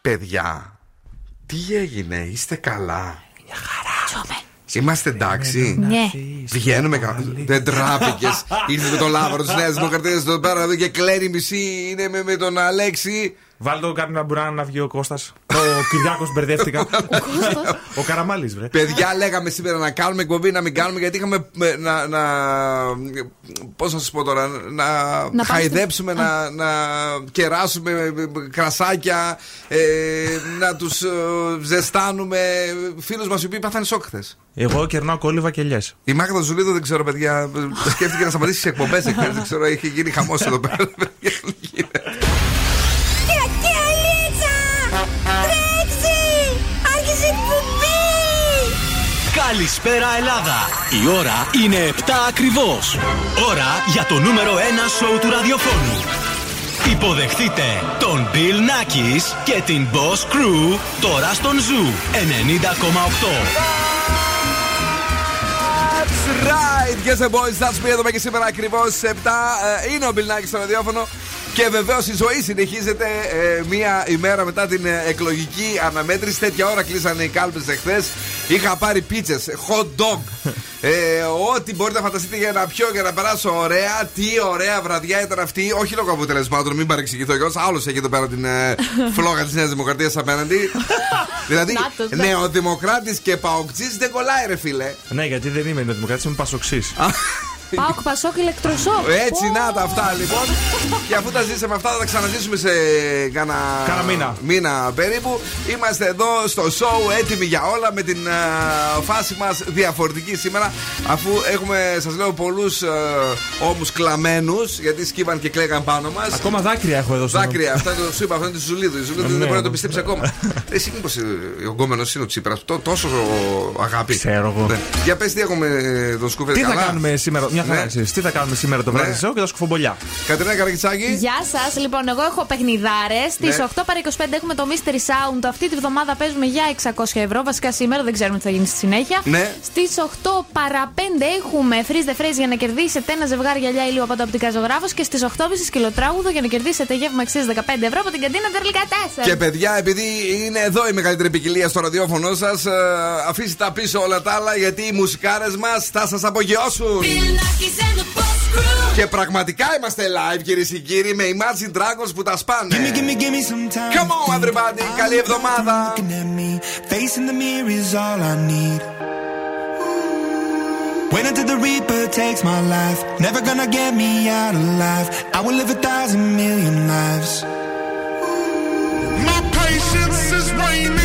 Παιδιά, τι έγινε, είστε καλά; Μια χαρά. Είμαστε εντάξει; Ναι. Βγαίνουμε Δεν τράπηκες. Ήρθε με τον λάβαρο τη Νέα Δημοκρατία εδώ πέρα εδώ και κλαίνει μισή. Είναι με, με τον Αλέξη. Βάλτε το να μπουρά να βγει ο Κώστας. Ο Κυριάκος μπερδεύτηκα. Ο Καραμάλης, βρε. Παιδιά, λέγαμε σήμερα να κάνουμε εκπομπή, να μην κάνουμε γιατί είχαμε να. να Πώς θα σας πω τώρα, να, Να χαϊδέψουμε, να, να κεράσουμε κρασάκια, ε, να τους ζεστάνουμε. Φίλου μας οι οποίοι πάθανε σοκ χθες. Εγώ κερνάω κόλληβα και λιέ. Η Μάγδα Ζουλίδου δεν ξέρω, παιδιά. Σκέφτηκε να σταματήσει τις εκπομπές εχθέ. Δεν ξέρω, είχε γίνει χαμός εδώ πέρα. Καλησπέρα Ελλάδα! Η ώρα είναι 7 ακριβώς. Ώρα για το νούμερο 1 σοου του ραδιοφώνου. Υποδεχτείτε τον Bill Nackis και την Boss Crew τώρα στον Zoo 90,8. That's right, yes and boys, that's me εδώ και σήμερα ακριβώς στι 7. Ε, είναι ο Μπιλνάκη στο ραδιόφωνο. Και βεβαίως η ζωή συνεχίζεται ε, μία ημέρα μετά την ε, εκλογική αναμέτρηση. Τέτοια ώρα κλείσανε οι κάλπες εχθές. Είχα πάρει πίτσες, hot dog. Ε, ό,τι μπορείτε να φανταστείτε για να πιω και να περάσω ωραία. Τι ωραία βραδιά ήταν αυτή. Όχι λόγω αποτελεσμάτων, μην παρεξηγηθώ κιόλα. Άλλος έχει εδώ πέρα την ε, φλόγα της Νέας Δημοκρατίας απέναντι. δηλαδή, Νάτος, ναι. νεοδημοκράτης και παοκτζής δεν κολλάει, ρε φίλε. Ναι, γιατί δεν είμαι δημοκράτη, είμαι πασοξής. Πάοκ, Πασόκ, ηλεκτροσόκ. Έτσι, να τα αυτά λοιπόν. και αφού τα ζήσαμε αυτά, θα τα ξαναζήσουμε σε κάνα Κάνα μήνα. μήνα περίπου. Είμαστε εδώ στο show έτοιμοι για όλα με την ε, φάση μας διαφορετική σήμερα. Αφού έχουμε, σας λέω, πολλούς uh, ώμους κλαμμένους, γιατί σκύβαν και κλαίγαν πάνω μας. Ακόμα δάκρυα έχω εδώ στο. Δάκρυα, αυτά το σου είπα, αυτό είναι τη Ζουλίδου. Η Ζουλίδου δεν Ναι. μπορεί να το πιστέψει ακόμα. Εσύ μήπως ο γκόμενο είναι ο Τσίπρας, τόσο αγάπη. Ξέρω εγώ. Ναι. Για πες τι έχουμε ε, τον σκούφε Τι θα καλά. κάνουμε σήμερα, μια χαρά Ναι. εσείς. Τι θα κάνουμε σήμερα το βράδυ Ναι. σε και τα σκουφομπολιά. Κατερίνα Καρακιτσάκη. Γεια σας. Λοιπόν, εγώ έχω παιχνιδάρες. Στι Ναι. 8 παρα 25 έχουμε το Mystery Sound. Αυτή τη βδομάδα παίζουμε για 600 ευρώ. Βασικά σήμερα δεν ξέρουμε τι θα γίνει στη συνέχεια. Ναι. Στις 8 παρα 5 έχουμε freeze the phrase για να κερδίσετε ένα ζευγάρι γυαλιά ήλιο από το οπτικά ζωγράφος. Και στις 8.30 σκυλοτράγουδο για να κερδίσετε γεύμα αξία 15 ευρώ από την καντίνα Τερλικά 4. Και παιδιά, επειδή είναι εδώ η μεγαλύτερη ποικιλία στο ραδιόφωνο σας, αφήστε τα πίσω όλα τα άλλα γιατί οι μουσικάρες μας θα σας απογειώσουν. Και πραγματικά είμαστε live, κυρίε και κύριοι, με Imagine Dragons που τα σπάνε. Gimme, gimme, gimme some time. Come on, everybody. Καλή εβδομάδα. Looking at me, facing the mirror is all I need. Wait until the Reaper takes my life. Never gonna get me out alive. I will live a thousand million lives. My patience is waning.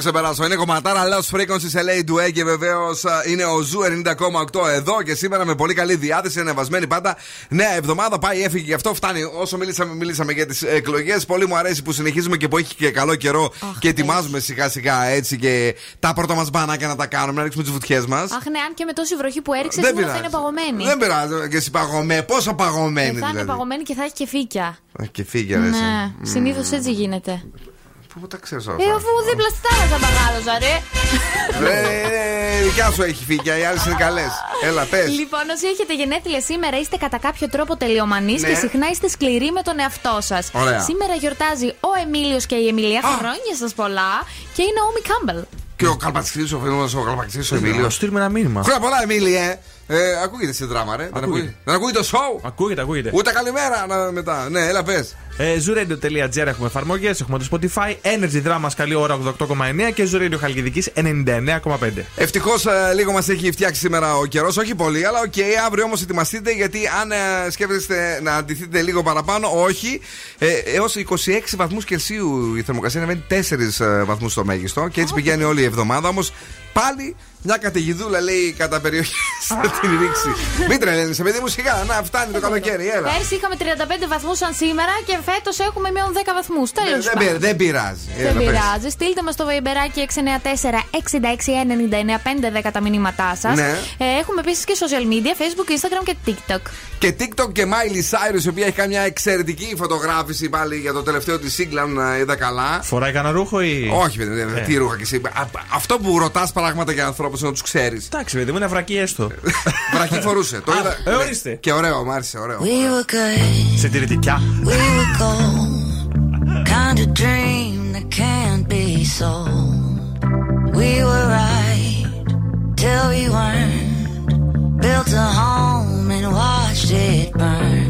Ξεπεράσω. Είναι κομματάρα Lost Frequencies Elley Duhé και βεβαίως είναι ο Zoo 90,8 εδώ και σήμερα με πολύ καλή διάθεση, ανεβασμένη πάντα. Νέα εβδομάδα πάει, έφυγε γι' αυτό φτάνει. Όσο μιλήσαμε, μιλήσαμε για τις εκλογές. Πολύ μου αρέσει που συνεχίζουμε και που έχει και καλό καιρό και ετοιμάζουμε σιγά σιγά έτσι και τα πρώτα μας μπανάκια να τα κάνουμε, να ρίξουμε τις βουτιές μας. Αχ, ναι, αν και με τόση βροχή που έριξες, Δεν σίγουρα θα πειράζει. είναι παγωμένη. Δεν πειράζει. Και εσύ παγωμένη. Πόσο Ε, παγωμένη θα είναι δηλαδή. παγωμένη και θα έχει και φύκια. Α, Και φύκια, ρε. εσύ. Ναι, συνήθως έτσι γίνεται. Πού τα ξέρω Ε, αφού δίπλα στη θάλασσα μεγάλωσα, ρε. Ε, δικιά σου έχει φύγει, οι άλλες είναι καλές. Έλα, πες. Λοιπόν, όσοι έχετε γενέθλια σήμερα, είστε κατά κάποιο τρόπο τελειομανείς Ναι. και συχνά είστε σκληροί με τον εαυτό σας. Ωραία. Σήμερα γιορτάζει ο Εμίλιος και η Εμιλία. Χρόνια σας πολλά. Και είναι ο Όμι Κάμπελ. Και ο Καλπατσίδη, ο φίλο ο Καλπατσίδη, ο Εμίλιο. Να στείλουμε ένα μήνυμα. Χρόνια πολλά, Εμίλιε. Ε, ακούγεται σε δράμα, ρε. Δεν ακούγεται. Δεν ακούγεται το show. Ακούγεται, ακούγεται. Ούτε καλημέρα να- μετά. Ναι, έλα, πες. Ε, Zooradio.gr έχουμε εφαρμογές, έχουμε το Spotify, Energy Drama καλή ώρα 88,9 και Zooradio Χαλκιδικής 99,5. Ευτυχώς λίγο μας έχει φτιάξει σήμερα ο καιρός. Όχι πολύ, αλλά οκ. αύριο όμως ετοιμαστείτε γιατί αν ε, σκέφτεστε να ντυθείτε λίγο παραπάνω, όχι. Ε, Έως 26 βαθμούς Κελσίου η θερμοκρασία ανεβαίνει 4 βαθμούς στο μέγιστο και έτσι πηγαίνει όλη η εβδομάδα. Όμως πάλι μια καταιγιδούλα λέει κατά περιοχή θα την ρίξει. Μην τρελαίνεσαι, παιδί μου, σιγά. Να φτάνει το καλοκαίρι, έλα. Πέρσι είχαμε 35 βαθμούς σαν σήμερα και φέτος έχουμε μείον 10 βαθμούς. Τέλος Δεν, πει- δεν πειράζει. Δεν Έλα, πες. πειράζει. Στείλτε μας το βαϊμπεράκι 694-6699-510 τα μηνύματά σας. Ναι. έχουμε επίσης και social media, Facebook, Instagram και TikTok. Και TikTok και Miley Cyrus, η οποία έχει κάνει μια εξαιρετική φωτογράφηση πάλι για το τελευταίο της σύγκλα, αν είδα καλά. Φοράει κανένα ρούχο ή. Όχι, παιδί, μου, Ε. τι ρούχα και εσύ. Α, Αυτό που ρωτάς πράγματα για ανθρώπους να τους ξέρεις. Εντάξει, παιδί μου, είναι βρακή έστω. Βραχή φορούσε. Το Α, είδα. ε, Ναι. ορίστε. Και ωραίο, μου άρεσε, ωραίο. We were good, Συντηρητικιά. we were gold. Kind of dream that can't be sold. We were right till we weren't. Built a home and watched it burn.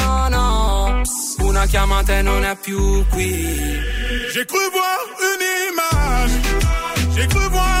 Una chiamata e non è più qui. J'ai cru voir une image, j'ai cru voir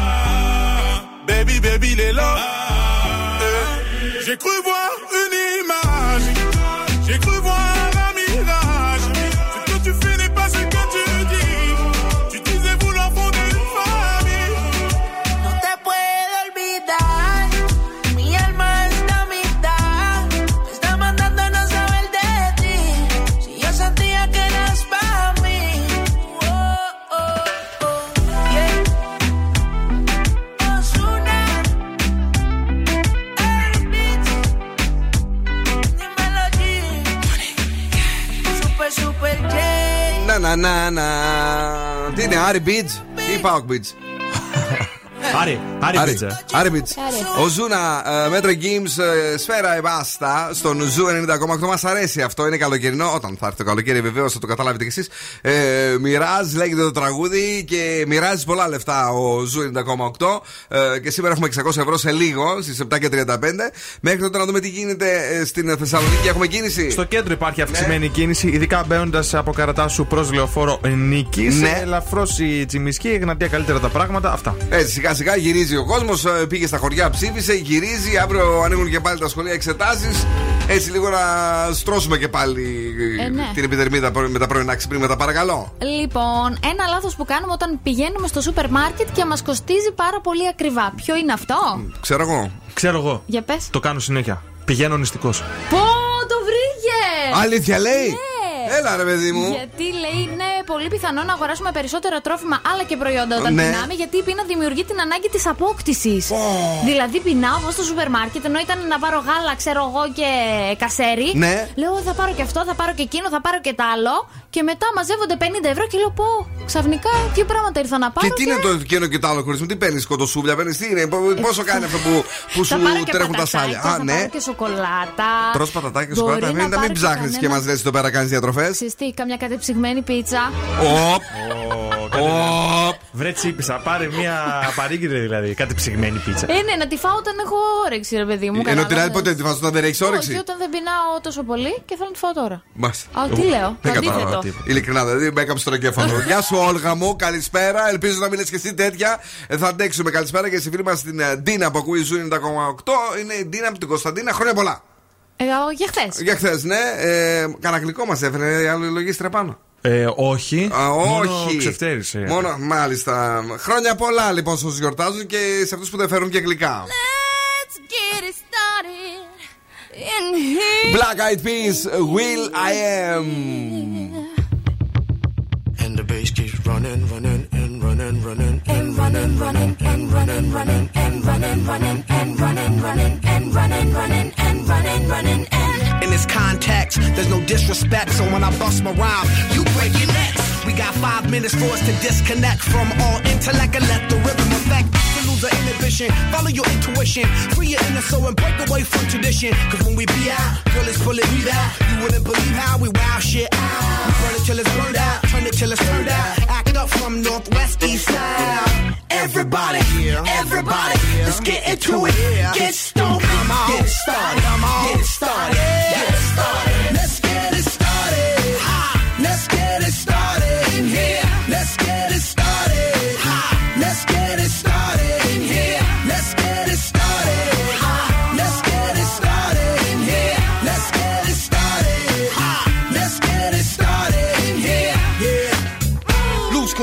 Baby, baby, les là. Eh, J'ai cru voir Να, να, να, να. Τι είναι, Άρη Beach ή Πάοκ Beach. Άρη, Άρη Άρη, Beach, ε. Άρη Beach. Άρη. Ο Ζούνα, ε, Μέτρο Games, ε, σφαίρα εμπάστα στον Ζου 90,8. Μας αρέσει αυτό, είναι καλοκαιρινό. Όταν θα έρθει το καλοκαίρι, βεβαίως θα το καταλάβετε κι εσείς. Ε, μοιράζει, λέγεται το τραγούδι και μοιράζει πολλά λεφτά ο Ζου 90,8. Ε, και σήμερα έχουμε 600 ευρώ σε λίγο, στις 7 και 35. Μέχρι τότε να δούμε τι γίνεται ε, στην Θεσσαλονίκη. Έχουμε κίνηση; Στο κέντρο υπάρχει αυξημένη κίνηση, ειδικά μπαίνοντας από Καρατάσου προς λεωφόρο Νίκης. Ναι. Ελαφρώς η τσιμισκή, η Εγνατία καλύτερα τα πράγματα. Αυτά. Έτσι, σιγά σιγά γυρίζει ο κόσμος. Πήγε στα χωριά, ψήφισε, γυρίζει. Αύριο ανοίγουν και πάλι τα σχολεία εξετάσεις. Έτσι, λίγο να στρώσουμε και πάλι Ε, ναι. την επιδερμίδα με τα πρώην ξυπνήματα, παρακαλώ. Λοιπόν, ένα λάθος που κάνουμε όταν πηγαίνουμε στο σούπερ μάρκετ και μας κοστίζει πάρα πολύ ακριβά. Ποιο είναι αυτό; Ξέρω εγώ. Ξέρω εγώ. Για πες. Το κάνω συνέχεια. Πηγαίνω νηστικός. Πω, το βρήκες! Αλήθεια λέει; Ναι. Έλα ρε παιδί μου. Γιατί λέει είναι πολύ πιθανό να αγοράσουμε περισσότερα τρόφιμα αλλά και προϊόντα όταν Ναι. πεινάμε, γιατί η πείνα δημιουργεί την ανάγκη της απόκτησης. Δηλαδή, πεινάω εγώ στο σούπερ μάρκετ, ενώ ήταν να πάρω γάλα, ξέρω εγώ και κασέρι. Ναι. Λέω θα πάρω και αυτό, θα πάρω και εκείνο, θα πάρω και τ' άλλο. Και μετά μαζεύονται 50 ευρώ και λέω πω, ξαφνικά δύο πράγματα ήρθα να πάρω. Και τι είναι το εκείνο και το άλλο χωρισμό, τι παίρνεις κοντοσούβλια, παίρνεις τι είναι, πο- πόσο κάνει αυτό που, που Θα σου πάρω και τρέχουν τα πατατάκια, σάλια. Θα Α, ναι. πάρω και σοκολάτα. Τρώ πατατάκια Μπορεί σοκολάτα. να Μην, να πάρω μην και ψάχνεις και κανένα- μας λες εδώ πέρα κάνεις διατροφές. Ξέρεις τι, καμιά κατεψυγμένη πίτσα. Οπ. Οπ. Βρε τσίπησα, πάρε μια παρήγγειλε δηλαδή. Κάτι ψυγμένη πίτσα. Ε, ναι, να τη φάω όταν έχω όρεξη, ρε παιδί μου. Ενώ την άλλη κατάλαβες. ποτέ τη βάζω όταν δεν έχεις όρεξη; Όχι, όταν δεν πεινάω τόσο πολύ και θέλω να τη φάω τώρα. Μάλιστα. Α, τι λέω, Δεν το κατάλαβα. αντίθετο. τίποτα. Ειλικρινά, δηλαδή με έκαψες τον εγκέφαλο. Γεια σου, Όλγα μου, καλησπέρα. Ελπίζω να μην λες και εσύ τέτοια. Ε, θα αντέξουμε. Καλησπέρα και στη φίλη μας την ε, Ντίνα που ακούει Zoo 90,8. Είναι η Ντίνα από την Κωνσταντίνα. Χρόνια πολλά. Εγώ για χθες. Για χθες, ναι. Ε, Κάνα γλυκό μας έφερε η άλλη λογίστρια πάνω. Ε, όχι. Α, Μόνο όχι. ξεφτέρισε. Μόνο, μάλιστα. Χρόνια πολλά λοιπόν σε όσους γιορτάζουν και σε αυτούς που δεν φέρουν και γλυκά. Let's get it started in here. Black Eyed Peas, will.i.am. And the bass keeps running, running, and running, running, and running, running, and running, running, and running, running, and running, running, and running, running, and running, running, and. In this context, there's no disrespect, so when I bust my rhyme, you break your necks. We got five minutes for us to disconnect from all intellect and let the rhythm affect. Lose inhibition, follow your intuition, free your inner soul and break away from tradition. Cause when we be out, girl, it's pulling me out. You wouldn't believe how we wow shit out. We burn it till it's burned out, turn it till it's turned out. Up from northwest east side. Everybody, everybody, let's get into it. Get stoned, get started, get started, get started. Let's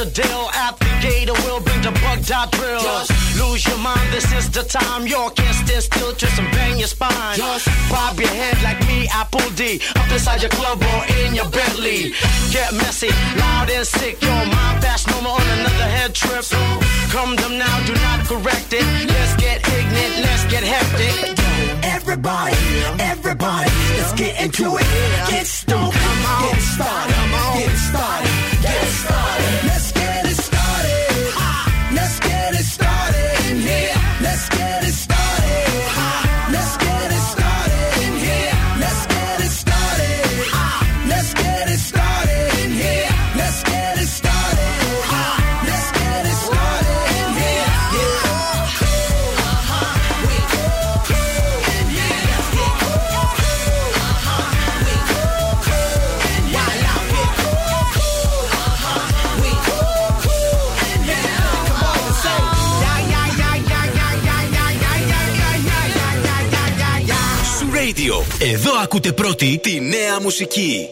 the deal. At the gate, we'll bring the bug dot drill. Lose your mind, this is the time. Your can't stand still, twist and bang your spine. Bob your head like me, Apple D. Up inside your club or in your Bentley. Get messy, loud and sick. Your mind fast, no more on another head trip. Come them now, do not correct it. Let's get ignorant, let's get hectic. Everybody, everybody, let's get into it. Get stoned, get started, get started, get started. Εδώ ακούτε πρώτη τη νέα μουσική.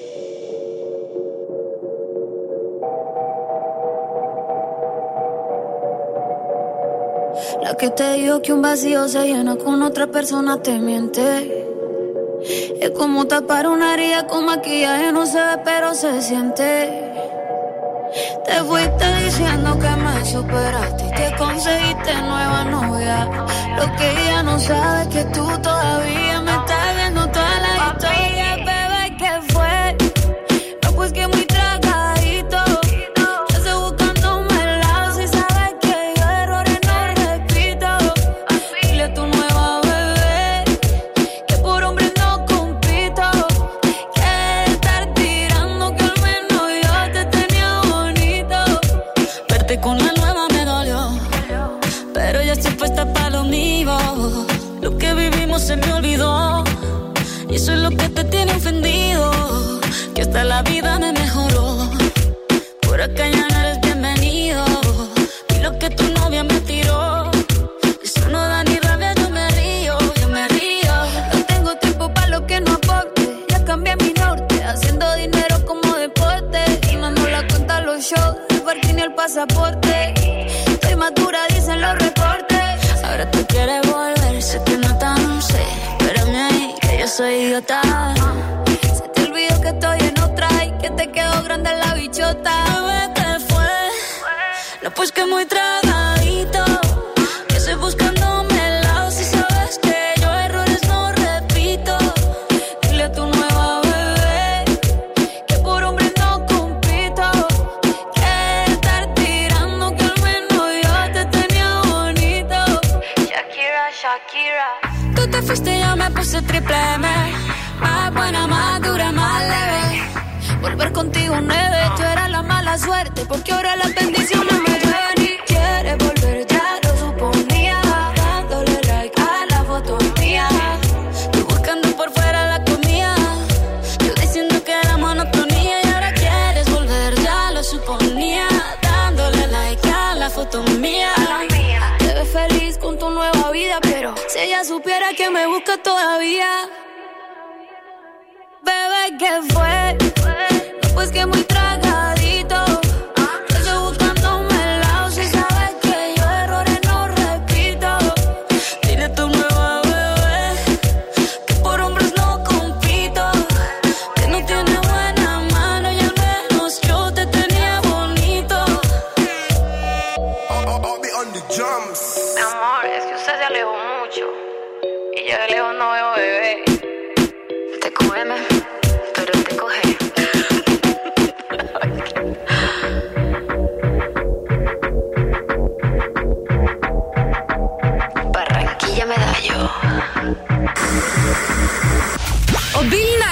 La que te dijo que un vacío se llena con otra persona te miente. Es como tapar una herida con maquillaje, no se ve, pero se siente. Te fuiste diciendo que me superaste y que conseguiste nueva novia. Lo que ella no sabe es que tú todavía Eso es lo que te tiene ofendido, que hasta la vida me mejoró. Por acá ya no eres bienvenido, y lo que tu novia me tiró. Eso no da ni rabia, yo me río, yo me río. No tengo tiempo para lo que no aporte, ya cambié mi norte, haciendo dinero como deporte. Y no la cuenta los shows, el parking y el pasaporte. Estoy madura, dicen los reportes soy idiota. Se te olvidó que estoy en otra y que te quedó grande la bichota. ¿Qué fue? No, pues que muy tragada. suerte porque ahora la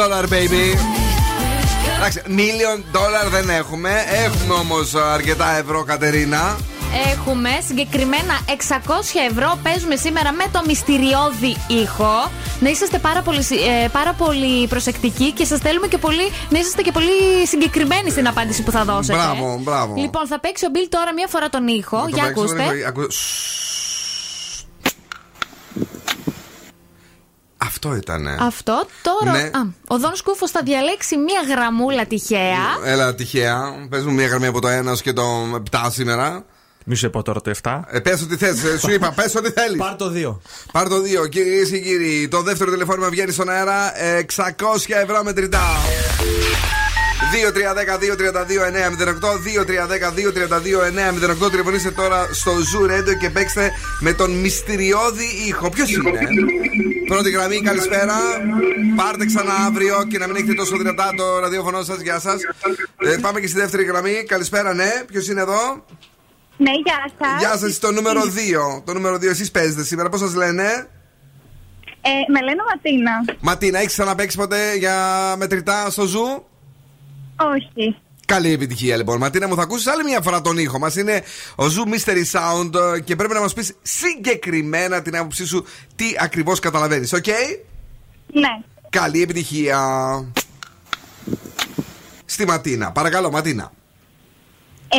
Dollar baby. Εντάξει, million dollar δεν έχουμε. Έχουμε όμως αρκετά ευρώ, Κατερίνα. Έχουμε συγκεκριμένα 600 ευρώ. Παίζουμε σήμερα με το μυστηριώδη ήχο. Να είσαστε πάρα πολύ, συ- ε, πάρα πολύ προσεκτικοί και σας θέλουμε και πολύ, να είσαστε και πολύ συγκεκριμένοι στην απάντηση που θα δώσετε. Μπράβο, μπράβο. Λοιπόν, θα παίξει ο Μπιλ τώρα μία φορά τον ήχο. Να το Για παίξω, ακούστε. δεν έχω- Αυτό ήταν. Αυτό τώρα. Ναι. Α, ο Δόν Σκούφο θα διαλέξει μία γραμμούλα τυχαία. Έλα, τυχαία. Πες μου μια γραμμή από το 1 και το 7 σήμερα. Μη σου πω τώρα το 7. Ε, πες ό,τι θες, ε, σου είπα, πες ό,τι θέλεις. Πάρ το 2. Πάρ το 2, κυρίε και κύριοι. Το δεύτερο τηλεφώνημα βγαίνει στον αέρα. 600 ευρώ μετρητά. 2-3-10-2-32-9-08 2-3-10-2-32-9-08 Τηλεφωνήστε τώρα στο Zoo Radio και παίξτε με τον μυστηριώδη ήχο. Ποιος είναι, Πρώτη γραμμή, καλησπέρα. Πάρτε ξανά αύριο και να μην έχετε τόσο δυνατά το ραδιόφωνο σας. Γεια σας. Ε, πάμε και στη δεύτερη γραμμή. Καλησπέρα, ναι. Ποιος είναι εδώ; Ναι, γεια σας. Γεια σας, το νούμερο 2. Το νούμερο 2, εσείς παίζετε σήμερα. Πώς σας λένε, Ε, με λένε Ματίνα. Ματίνα, έχεις ξαναπαίξει ποτέ για μετρητά στο Zoo; Όχι. Καλή επιτυχία λοιπόν. Ματίνα μου, θα ακούσεις άλλη μια φορά τον ήχο μας. Είναι ο Zoo Mystery Sound ε, και πρέπει να μας πεις συγκεκριμένα την άποψή σου τι ακριβώς καταλαβαίνεις. Οκ; Ναι. Καλή επιτυχία. Στη Ματίνα. Παρακαλώ, Ματίνα. Ε,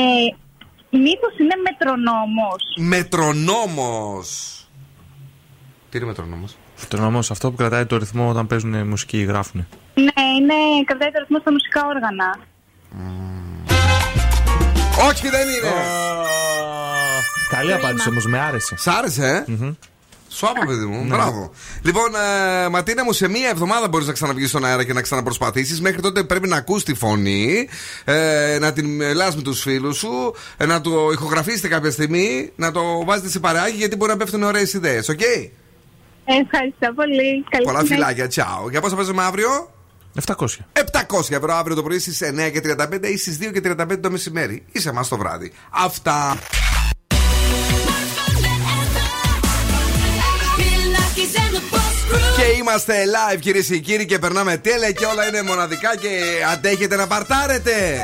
μήπως είναι μετρονόμος. Μετρονόμος. Τι είναι μετρονόμος; Το όμω αυτό που κρατάει το ρυθμό όταν παίζουν μουσική ή γράφουν. Ναι, είναι, κρατάει το ρυθμό στα μουσικά όργανα. Όχι, δεν είναι. Καλή απάντηση όμως, με άρεσε. Σ' άρεσε, ε; Σου είπα, παιδί μου. Μπράβο. Λοιπόν, ε, Ματίνα μου, σε μία εβδομάδα μπορείς να ξαναβγείς στον αέρα και να ξαναπροσπαθήσεις. Μέχρι τότε πρέπει να ακούς τη φωνή, ε, να την μιλά με τους φίλους σου, ε, να το ηχογραφήσετε κάποια στιγμή, να το βάζετε σε παρεάκι γιατί μπορεί να πέφτουν ωραίες ιδέες. Οκ; Ευχαριστώ πολύ. Καλή Πολλά συνέχεια. φιλάκια. Τσάου. Για πόσα θα παίζουμε αύριο; 700. 700 ευρώ αύριο το πρωί στις 9 και 35 ή στις 2 και 35 το μεσημέρι. Ή σε εμά το βράδυ. Αυτά. Και είμαστε live κυρίες και κύριοι και περνάμε τέλεια και όλα είναι μοναδικά και αντέχετε να παρτάρετε.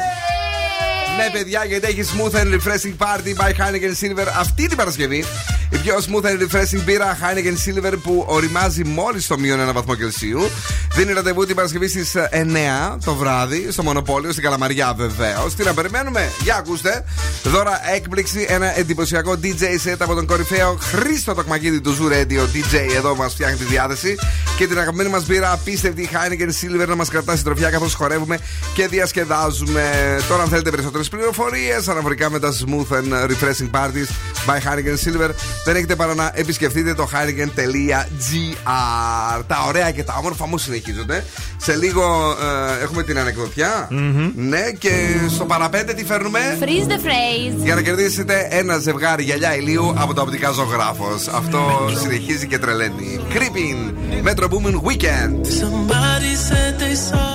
Ναι, παιδιά, γιατί έχει smooth and refreshing party by Heineken Silver αυτή την Παρασκευή. Η πιο smooth and refreshing μπύρα Heineken Silver που οριμάζει μόλις στο μείον ένα βαθμό Κελσίου. Δίνει ραντεβού την Παρασκευή στις 9 το βράδυ στο Μονοπόλιο, στην Καλαμαριά βεβαίως. Τι να περιμένουμε, για ακούστε. Δώρα έκπληξη, ένα εντυπωσιακό DJ set από τον κορυφαίο Χρήστο Τοκμακίδη του Zoo Radio DJ. Εδώ μας φτιάχνει τη διάθεση. Και την αγαπημένη μας μπύρα απίστευτη Heineken Silver να μας κρατά συντροφιά καθώς χορεύουμε και διασκεδάζουμε. Τώρα, αν θέλετε περισσότερες πληροφορίες αναφορικά με τα smooth and refreshing parties by Heineken Silver, δεν έχετε παρά να επισκεφτείτε το heineken.gr. Τα ωραία και τα όμορφα μου συνεχίζονται. Σε λίγο ε, έχουμε την ανεκδοτια Ναι, και στο παραπέντε τι φέρνουμε; Freeze the phrase. Για να κερδίσετε ένα ζευγάρι γυαλιά ηλίου από το οπτικά ζωγράφος. Αυτό συνεχίζει και τρελαίνει. Creeping Metro Booming Weekend. Somebody said they saw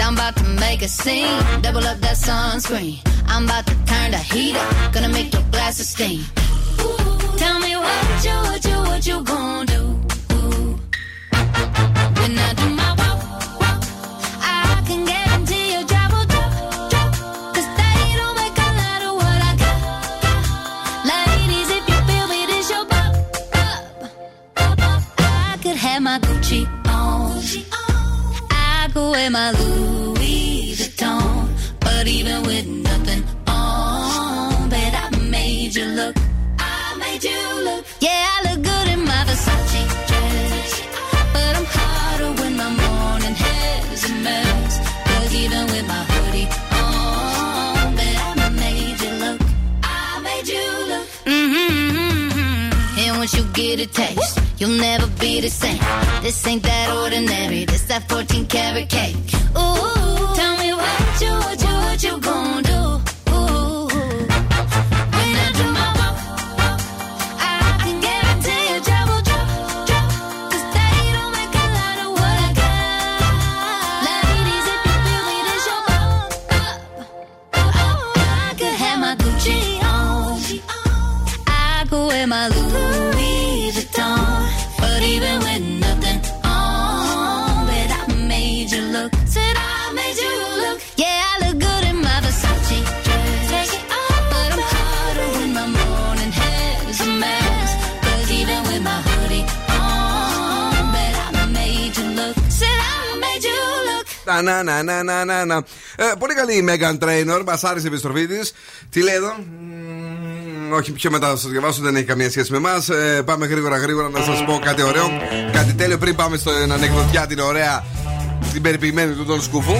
i I'm about to make a scene. Double up that sunscreen. I'm about to turn the heat up. Gonna make your glasses steam. Ooh, tell me what you, what you, what you gonna do. Ooh. When I do my have my Gucci on. Gucci on. I go wear my Louis but even with nothing on, bet I made you look. I made you look. Yeah, I look good in my Versace dress. But I'm hotter when my morning hair's a mess. Cause even with my hoodie on, bet I made you look. I made you look. Mm-hmm. And once you get a taste, you'll never be the same. This ain't that ordinary. This that 14 karat cake. Ooh, tell me what you, what you, you gonna look. Να, να, να, να, να, να, να. Ε, πολύ καλή η Megan Trainor. Μα άρεσε η επιστροφή της. Τι λέει εδώ; Μμμ, όχι, πιο μετά θα σας διαβάσω, δεν έχει καμία σχέση με εμάς. Ε, πάμε γρήγορα, γρήγορα να σας πω κάτι ωραίο. Κάτι τέλειο πριν πάμε στην ανεκδοτιά την ωραία, την περιποιημένη του Τον Σκούφου.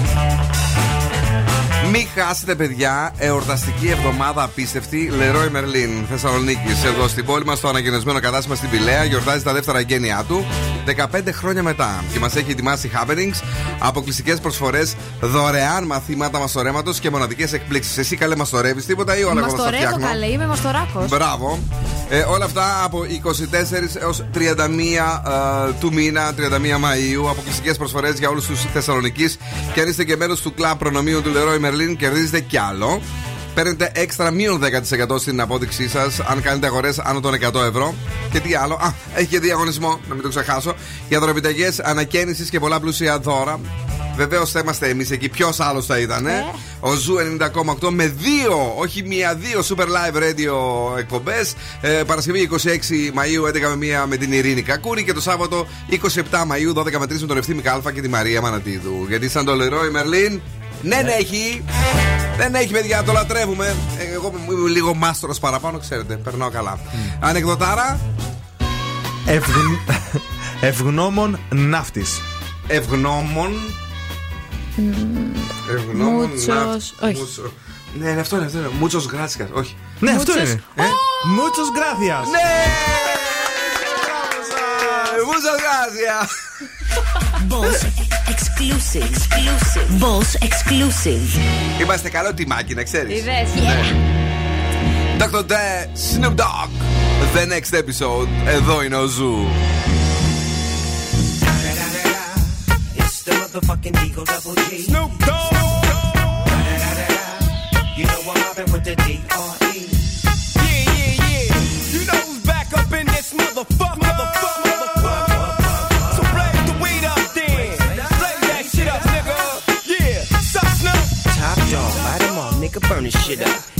Μην χάσετε, παιδιά, εορταστική εβδομάδα απίστευτη Leroy Merlin Θεσσαλονίκης. Εδώ στην πόλη μας, το αναγενεσμένο κατάστημα στην Πηλαία, γιορτάζει τα δεύτερα γένειά του 15 χρόνια μετά. Και μας έχει ετοιμάσει happenings, αποκλειστικές προσφορές, δωρεάν μαθήματα μαστορέματος και μοναδικές εκπλήξεις. Εσύ καλέ μαστορεύεις τίποτα ή όλα εγώ θα στα Μαστορεύω φτιάχνω; καλέ, είμαι μαστοράκος. Μπράβο. Ε, όλα αυτά από 24 έως 31 ε, του μήνα, 31 Μαΐου. Αποκλειστικές προσφορές για όλους τους Θεσσαλονικείς. Και αν είστε και μέρος του κλαμπ προνομίου του Leroy Merlin, κερδίζετε κι άλλο. παίρνετε έξτρα μείον 10% στην απόδειξή σας αν κάνετε αγορές άνω των 100 ευρώ. Και τι άλλο. Α, έχει και διαγωνισμό, να μην το ξεχάσω. Για δωροεπιταγές ανακαίνισης και πολλά πλούσια δώρα. Βεβαίως θα είμαστε εμείς εκεί. Ποιος άλλος θα ήταν, ε; Ο Zoo 90,8 με δύο, όχι μία, δύο Super Live Radio εκπομπές. Ε, Παρασκευή 26 Μαΐου 11 με μία με την Ειρήνη Κακούρη και το Σάββατο 27 Μαΐου 12 με 3 με τον Ευθύμη Κάλφα και τη Μαρία Μανατίδου. Γιατί σαν το Leroy Merlin δεν έχει. Δεν έχει, παιδιά, το λατρεύουμε. Ε, Εγώ είμαι λίγο μάστρος παραπάνω, ξέρετε. Περνάω καλά. Ανεκδοτάρα. Ευγν... Ευγνώμων ναύτης. Ευγνώμων. Ευγνώμων. Μούτσος, να- όχι. Μούτσο. Ναι, ναι, αυτό είναι. Αυτό είναι. Μούτσο Γκράτσικα. Όχι. Ναι, αυτό Μούτσος. είναι. Ε; Μούτσο γκράθια. Ναι! Μούτσο Γκράτσια. Boss exclusive. Exclusive. Boss exclusive. Είμαστε καλό τιμάκι, να ξέρει. Είδες. Dr. Dre, Snoop Dogg. The next episode. Εδώ είναι ο Ζου. It's the motherfucking Eagle Double G. Snoop Dogg. You know I'm mobbing with the D.R.E. Yeah, yeah, yeah. You know who's back up in this motherfucker. Motherfucker, motherfucker. make her burn this shit up.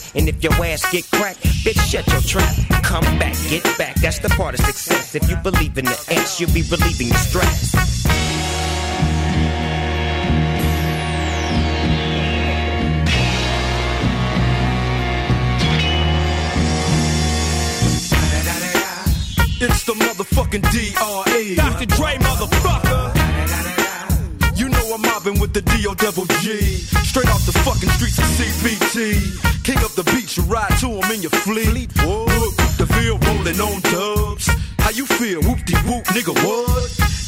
And if your ass get cracked, bitch, shut your trap. Come back, get back. That's the part of success. If you believe in the ass, you'll be relieving the stress. It's the motherfucking D.R.E. Dr. Dre, motherfucker. You know I'm mobbing with the D.O. Double G. Straight off the fucking streets of CBT. Up the beach, you ride to him in your fleet. Whoa, look, the field rolling on dubs. How you feel? Whoop de whoop, nigga, what?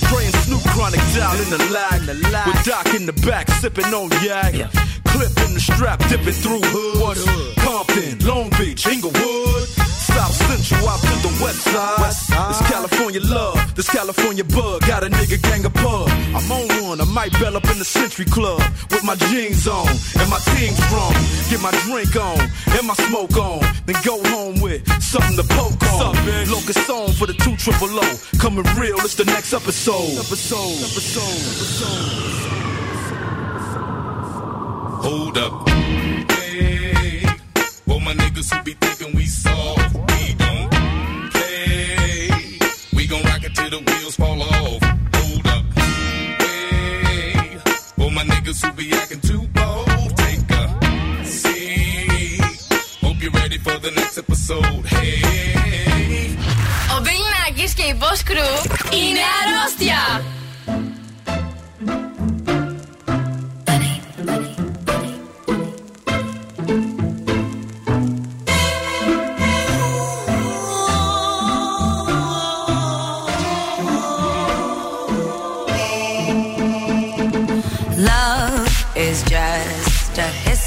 Praying Snoop Chronic down in the lag. With Doc in the back, sipping on yak. Clip in the strap, dipping through hoods. Compton, Long Beach, Inglewood. South Central out to the west side. This California love, this California bug. Got a nigga gang of pub. I'm on one, I might bell up in the Century Club with my jeans on and my team strong. Get my drink on and my smoke on. Then go home with something to poke on. Locust song for the two triple O. Coming real, it's the next episode. Episode, episode, episode. Hold up. Hey, for my niggas who be thinking we soft, we the wheels fall off. Hold up. Hey, for my niggas who be acting too bold, take a seat. Hope you're ready for the next episode. Hey. Ο Bill Nackis και η Boss Crew είναι αρρώστια.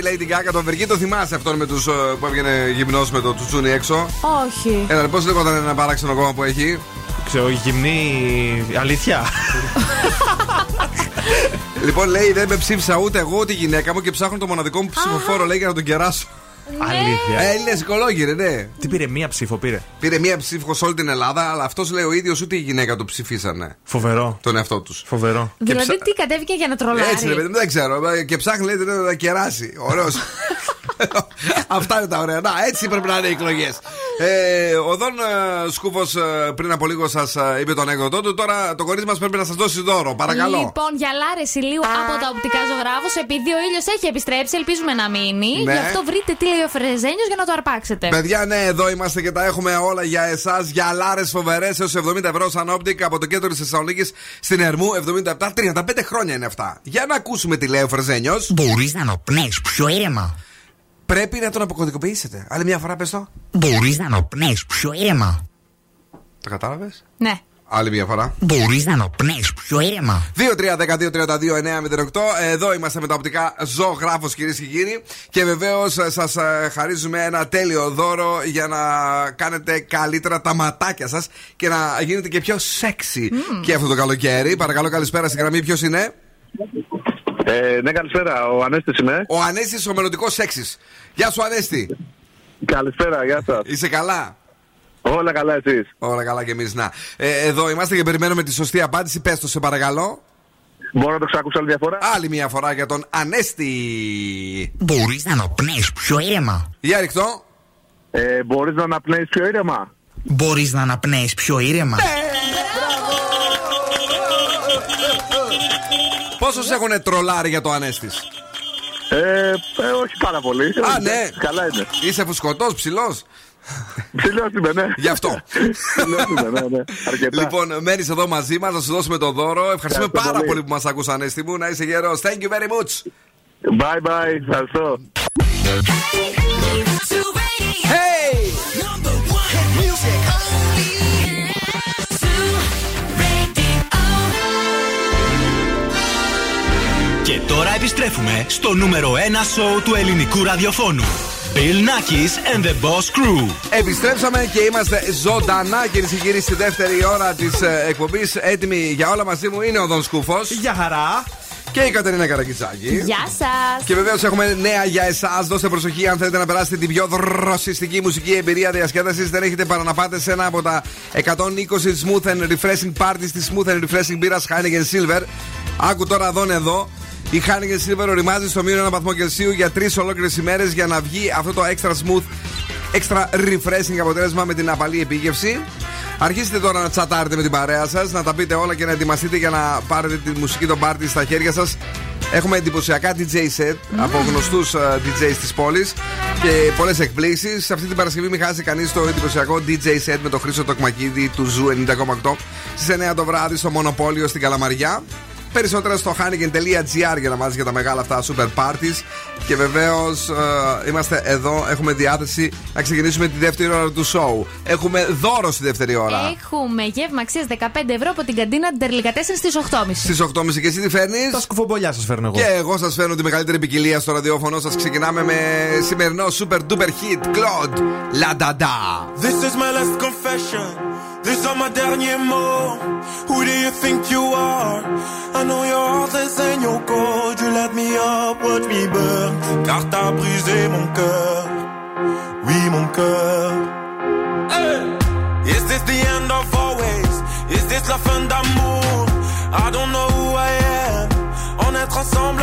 το Bloody Mary, Lady Gaga, το Βεργή. Το θυμάσαι αυτόν με τους, ε, που έβγαινε γυμνός με το τσουτσούνι έξω; Όχι. Έλα, πώ λεγόταν ένα παράξενο κόμμα που έχει. Ξέρω, γυμνή αλήθεια. Λοιπόν, λέει δεν με ψήφισα ούτε εγώ ούτε η γυναίκα μου και ψάχνω το μοναδικό μου ψηφοφόρο, λέει, για να τον κεράσω. Αλήθεια. Έλληνε οικολόγοι, ρε, ναι. Τι πήρε, μία ψήφο πήρε. Πήρε μία ψήφο σε όλη την Ελλάδα, αλλά αυτός λέει ο ίδιος ούτε η γυναίκα του ψηφίσανε. Φοβερό. Τον εαυτό τους. Φοβερό. Δηλαδή τι κατέβηκε για να τρολάρει; Έτσι, ρε παιδί μου, δεν ξέρω. Ε, Και ψάχνει, λέει, να τα κεράσει. Ωραίος. Αυτά είναι τα ωραία. Να, έτσι πρέπει να είναι οι εκλογές. Ε, ο Δον ε, Σκούφος ε, πριν από λίγο σας είπε το ανέκδοτό του. Τώρα το κορίτσι μας πρέπει να σας δώσει δώρο. Παρακαλώ. Λοιπόν, γυαλάρες ηλίου από τα οπτικά ζωγράφους. Επειδή ο ήλιος έχει επιστρέψει, ελπίζουμε να μείνει. Ναι. Γι' αυτό βρείτε τι λέει ο Φρεζένιος για να το αρπάξετε. Παιδιά, ναι, εδώ είμαστε και τα έχουμε όλα για εσάς. Γυαλάρες φοβερές έως 70 ευρώ Sun Optic από το κέντρο της Θεσσαλονίκης στην Ερμού. 77, 35 χρόνια είναι αυτά. Για να ακούσουμε τι λέει ο Φρεζένιος. Μπορείς να νοπνέ πιο ήρεμα. Πρέπει να τον αποκωδικοποιήσετε. Άλλη μια φορά πες το. Μπορείς να νοπνέ πιο ήρεμα. Το κατάλαβες; Ναι. Άλλη μια φορά. Μπορείς να νοπνέ πιο ήρεμα. 2-3-12-32-908. Εδώ είμαστε με τα οπτικά ζωγράφος, κυρίες και κύριοι. Και βεβαίως σας χαρίζουμε ένα τέλειο δώρο για να κάνετε καλύτερα τα ματάκια σας και να γίνετε και πιο σεξι και αυτό το καλοκαίρι. Παρακαλώ, καλησπέρα στην γραμμή. Ποιος είναι; Ε, ναι, καλησπέρα. Ο Ανέστη είμαι. Ο Ανέστης, ο μελλοντικός σεξι. Γεια σου, Ανέστη. Καλησπέρα, γεια σας. Είσαι καλά; Όλα καλά, εσείς; Όλα καλά και εμείς. Να. Ε, εδώ είμαστε και περιμένουμε τη σωστή απάντηση. Πες το, σε παρακαλώ. Μπορώ να το ξακούσω άλλη μια φορά; Άλλη μια φορά για τον Ανέστη. Μπορείς να νοπνέ πιο ήρεμα; Για ρηχτό. Ε, Μπορείς να αναπνέεις πιο ήρεμα; Μπορείς να αναπνέεις πιο ήρεμα; Πόσους έχουν τρολάρει για το Ανέστης; Ε, ε, όχι πάρα πολύ. Α, ναι. Καλά είναι. Είσαι φουσκωτός, ψηλός; Ψηλός είμαι, ναι. Γι' αυτό. Ψηλός είμαι, ναι, ναι. Αρκετά. Λοιπόν, μένεις εδώ μαζί μας, να σου δώσουμε το δώρο. Ευχαριστούμε Ευχαριστώ πάρα πολύ. πολύ που μας ακούσαν, Ανέστη μου. Να είσαι γερός. Thank you very much. Bye bye. Ευχαριστώ. Hey! Και τώρα επιστρέφουμε στο νούμερο 1 σοου του ελληνικού ραδιοφώνου. Bill Nackis and the Boss Crew. Επιστρέψαμε και είμαστε ζωντανά, κυρίες και κύριοι, στη δεύτερη ώρα της εκπομπής. Έτοιμοι για όλα μαζί μου είναι ο Δον Σκούφος. Γεια χαρά. Και η Κατερίνα Καρακιτσάκη. Γεια σας. Και βεβαίως έχουμε νέα για εσάς. Δώστε προσοχή αν θέλετε να περάσετε την πιο δροσιστική μουσική εμπειρία διασκέδασης. Δεν έχετε παρά να πάτε σε ένα από τα 120 smooth and refreshing parties της smooth and refreshing μπύρας Heineken Silver. Άκου τώρα εδώ εδώ. Η Χάνιγκεν Silver οριμάζει στο μείον ένα βαθμό Κελσίου για τρεις ολόκληρες ημέρες για να βγει αυτό το extra smooth, extra refreshing αποτέλεσμα με την απαλή επίγευση. Αρχίστε τώρα να τσατάρετε με την παρέα σας, να τα πείτε όλα και να ετοιμαστείτε για να πάρετε τη μουσική των πάρτι στα χέρια σας. Έχουμε εντυπωσιακά DJ set από γνωστούς DJs της πόλης και πολλές εκπλήξεις. Αυτή την Παρασκευή μην χάσει κανείς το εντυπωσιακό DJ set με το Χρήστο Τοκμακίδη του Zoo 90,8 στις 9 το βράδυ στο Μονοπόλιο στην Καλαμαριά. Περισσότερα στο heineken.gr για να μάθεις για τα μεγάλα αυτά super parties. Και βεβαίως είμαστε εδώ, έχουμε διάθεση να ξεκινήσουμε τη δεύτερη ώρα του show. Έχουμε δώρο στη δεύτερη ώρα. Έχουμε γεύμα αξίας 15 ευρώ από την καντίνα Ντερλικατέσεν στις 8.30. Στις 8.30 και εσύ τι φέρνεις; Τα σκουφομπολιά σας φέρνω εγώ. Και εγώ σας φέρνω τη μεγαλύτερη ποικιλία στο ραδιόφωνο σας. Ξεκινάμε με σημερινό super duper hit Claude La Dada. This is my last confession. These are my derniers mots. Who do you think you are? I know your heart is in your code. You let me up, watch me burn. Car t'as brisé mon cœur. Oui, mon cœur. Hey! Is this the end of always? Is this la fin d'amour? I don't know who I am. On être ensemble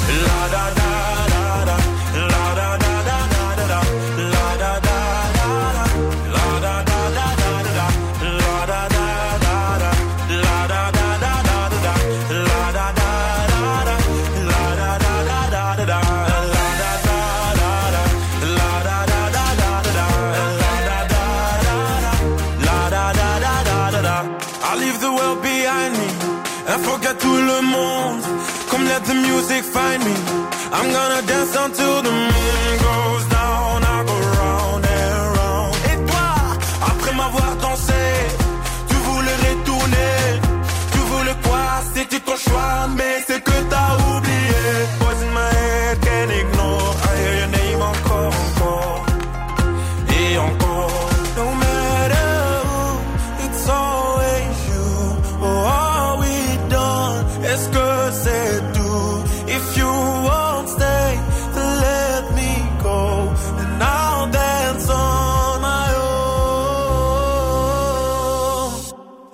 And forget tout le monde. Come let the music find me. I'm gonna dance until the moon goes down. I go round and round. Et toi, après m'avoir dansé, tu voulais retourner. Tu voulais quoi? C'était ton choix, mais c'est que t'as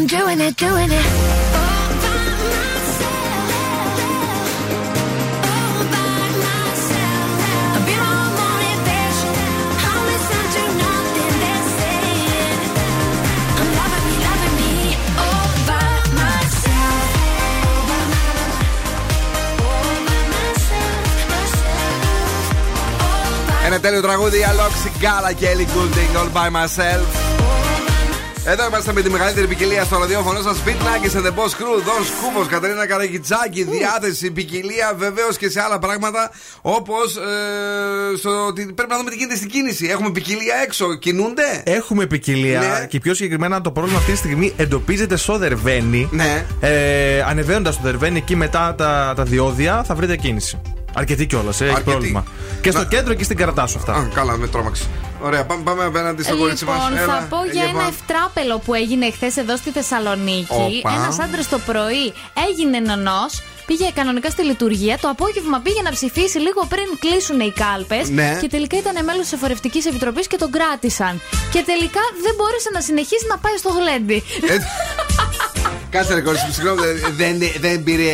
I'm doing it, doing it. all by myself. All by myself. I'll be my own motivation. I'll listen to nothing they're saying. I'm loving me, loving me all by myself. All by my- all by myself, myself. Ένα τέλειο τραγούδι, Alok Sigala και Ellie Goulding, All by myself. Εδώ είμαστε με τη μεγαλύτερη ποικιλία στο ραδιόφωνο σας. Beat Nuggets and the Boss Crew, Δον Σκούβο, Κατερίνα Καραγιτσάκη, διάθεση, ποικιλία, βεβαίως και σε άλλα πράγματα. Όπως ε, στο ότι πρέπει να δούμε τι γίνεται στην κίνηση. Έχουμε ποικιλία έξω, κινούνται; Έχουμε ποικιλία Ναι. και πιο συγκεκριμένα το πρόβλημα αυτή τη στιγμή εντοπίζεται στο Δερβένι. Ναι. Ε, Ανεβαίνοντας το Δερβένι εκεί μετά τα, τα διόδια θα βρείτε κίνηση. Αρκετή κιόλας, ε, έχει Αρκετή. πρόβλημα. Και στο Να- κέντρο και στην Κερατάσου αυτά. Α, καλά, με τρόμαξε. Ωραία, πάμε, πάμε απέναντι στο κορίτσι μας. Λοιπόν, θα πω για ένα ευτράπελο που έγινε χθες εδώ στη Θεσσαλονίκη. Οπα. Ένας άντρας το πρωί έγινε νονός, πήγε κανονικά στη λειτουργία. Το απόγευμα πήγε να ψηφίσει λίγο πριν κλείσουν οι κάλπες. Ναι. Και τελικά ήταν μέλος της Εφορευτικής Επιτροπής και τον κράτησαν. Και τελικά δεν μπόρεσε να συνεχίσει να πάει στο γλέντι. Ε, Κάτσε ρε κορίτσι μου, συγγνώμη, δεν, δεν πήρε.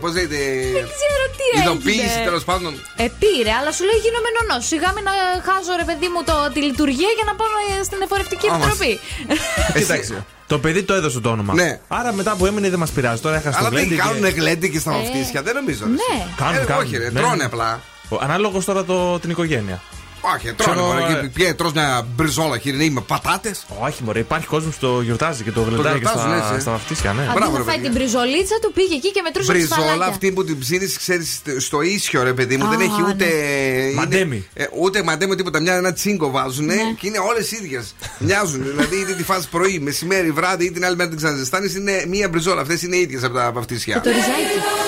Πώς λέγεται. Δεν ξέρω τι Ειδοποίηση έγινε. τέλος πάντων. Ε, πήρε, αλλά σου λέει γίνομαι νονός. Σιγά μην να χάσω ρε παιδί μου το, τη λειτουργία για να πάω ε, στην Εφορευτική Άμα. Επιτροπή. Κοίταξε. Το παιδί το έδωσε το όνομα. Ναι. Άρα μετά που έμεινε δεν μας πειράζει. Τώρα έχασε Αλλά το δεν γλέντι. κάνουν και... γλέντι και στα Ε, βαφτίσια, δεν νομίζω. ρε. ναι. Κάνουν, Ε, κάνουν. όχι, ρε, Ναι, τρώνε ναι. απλά. Ανάλογος τώρα το, την οικογένεια. Όχι, τρώνε Ξέρω, μωρέ. ε, Και Ποια τρως μια μπριζόλα χοιρινή με πατάτες. Όχι, μωρέ, υπάρχει κόσμος που το γιορτάζει και το γλεντάει και γιορτάζουν, στα, έτσι, ε. στα βαφτίσια, ναι. Αντί να φάει την μπριζολίτσα του, πήγε εκεί και μετρούσε τις Μπριζόλα φαλάκια. αυτή που την ψήνεις, ξέρεις, στο ίσιο ρε παιδί μου. Α, δεν έχει ούτε. ναι. είναι- Μαντέμι. ε, ούτε μαντέμι τίποτα. Μια ένα τσίγκο βάζουν Ναι. και είναι όλες ίδιες. Μοιάζουν. δηλαδή είτε τη φας πρωί, μεσημέρι, βράδυ ή την άλλη μέρα την ξαναζεστάνεις. Είναι μία μπριζόλα. Αυτές είναι ίδιες από τα βαφτίσια. Το ριζάκι.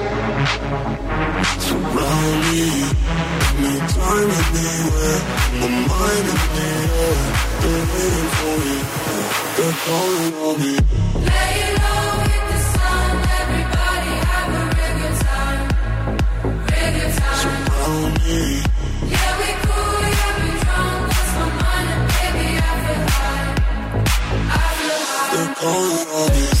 So lonely, no time my mind waiting for me, they're calling on me. Lay low with the sun, everybody have a reggae time, time. Yeah, we cool, yeah, we drunk, lost my mind, baby, I feel high, I feel high. They're calling on me.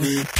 me.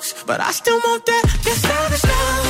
Two but I still want that. Your savage love.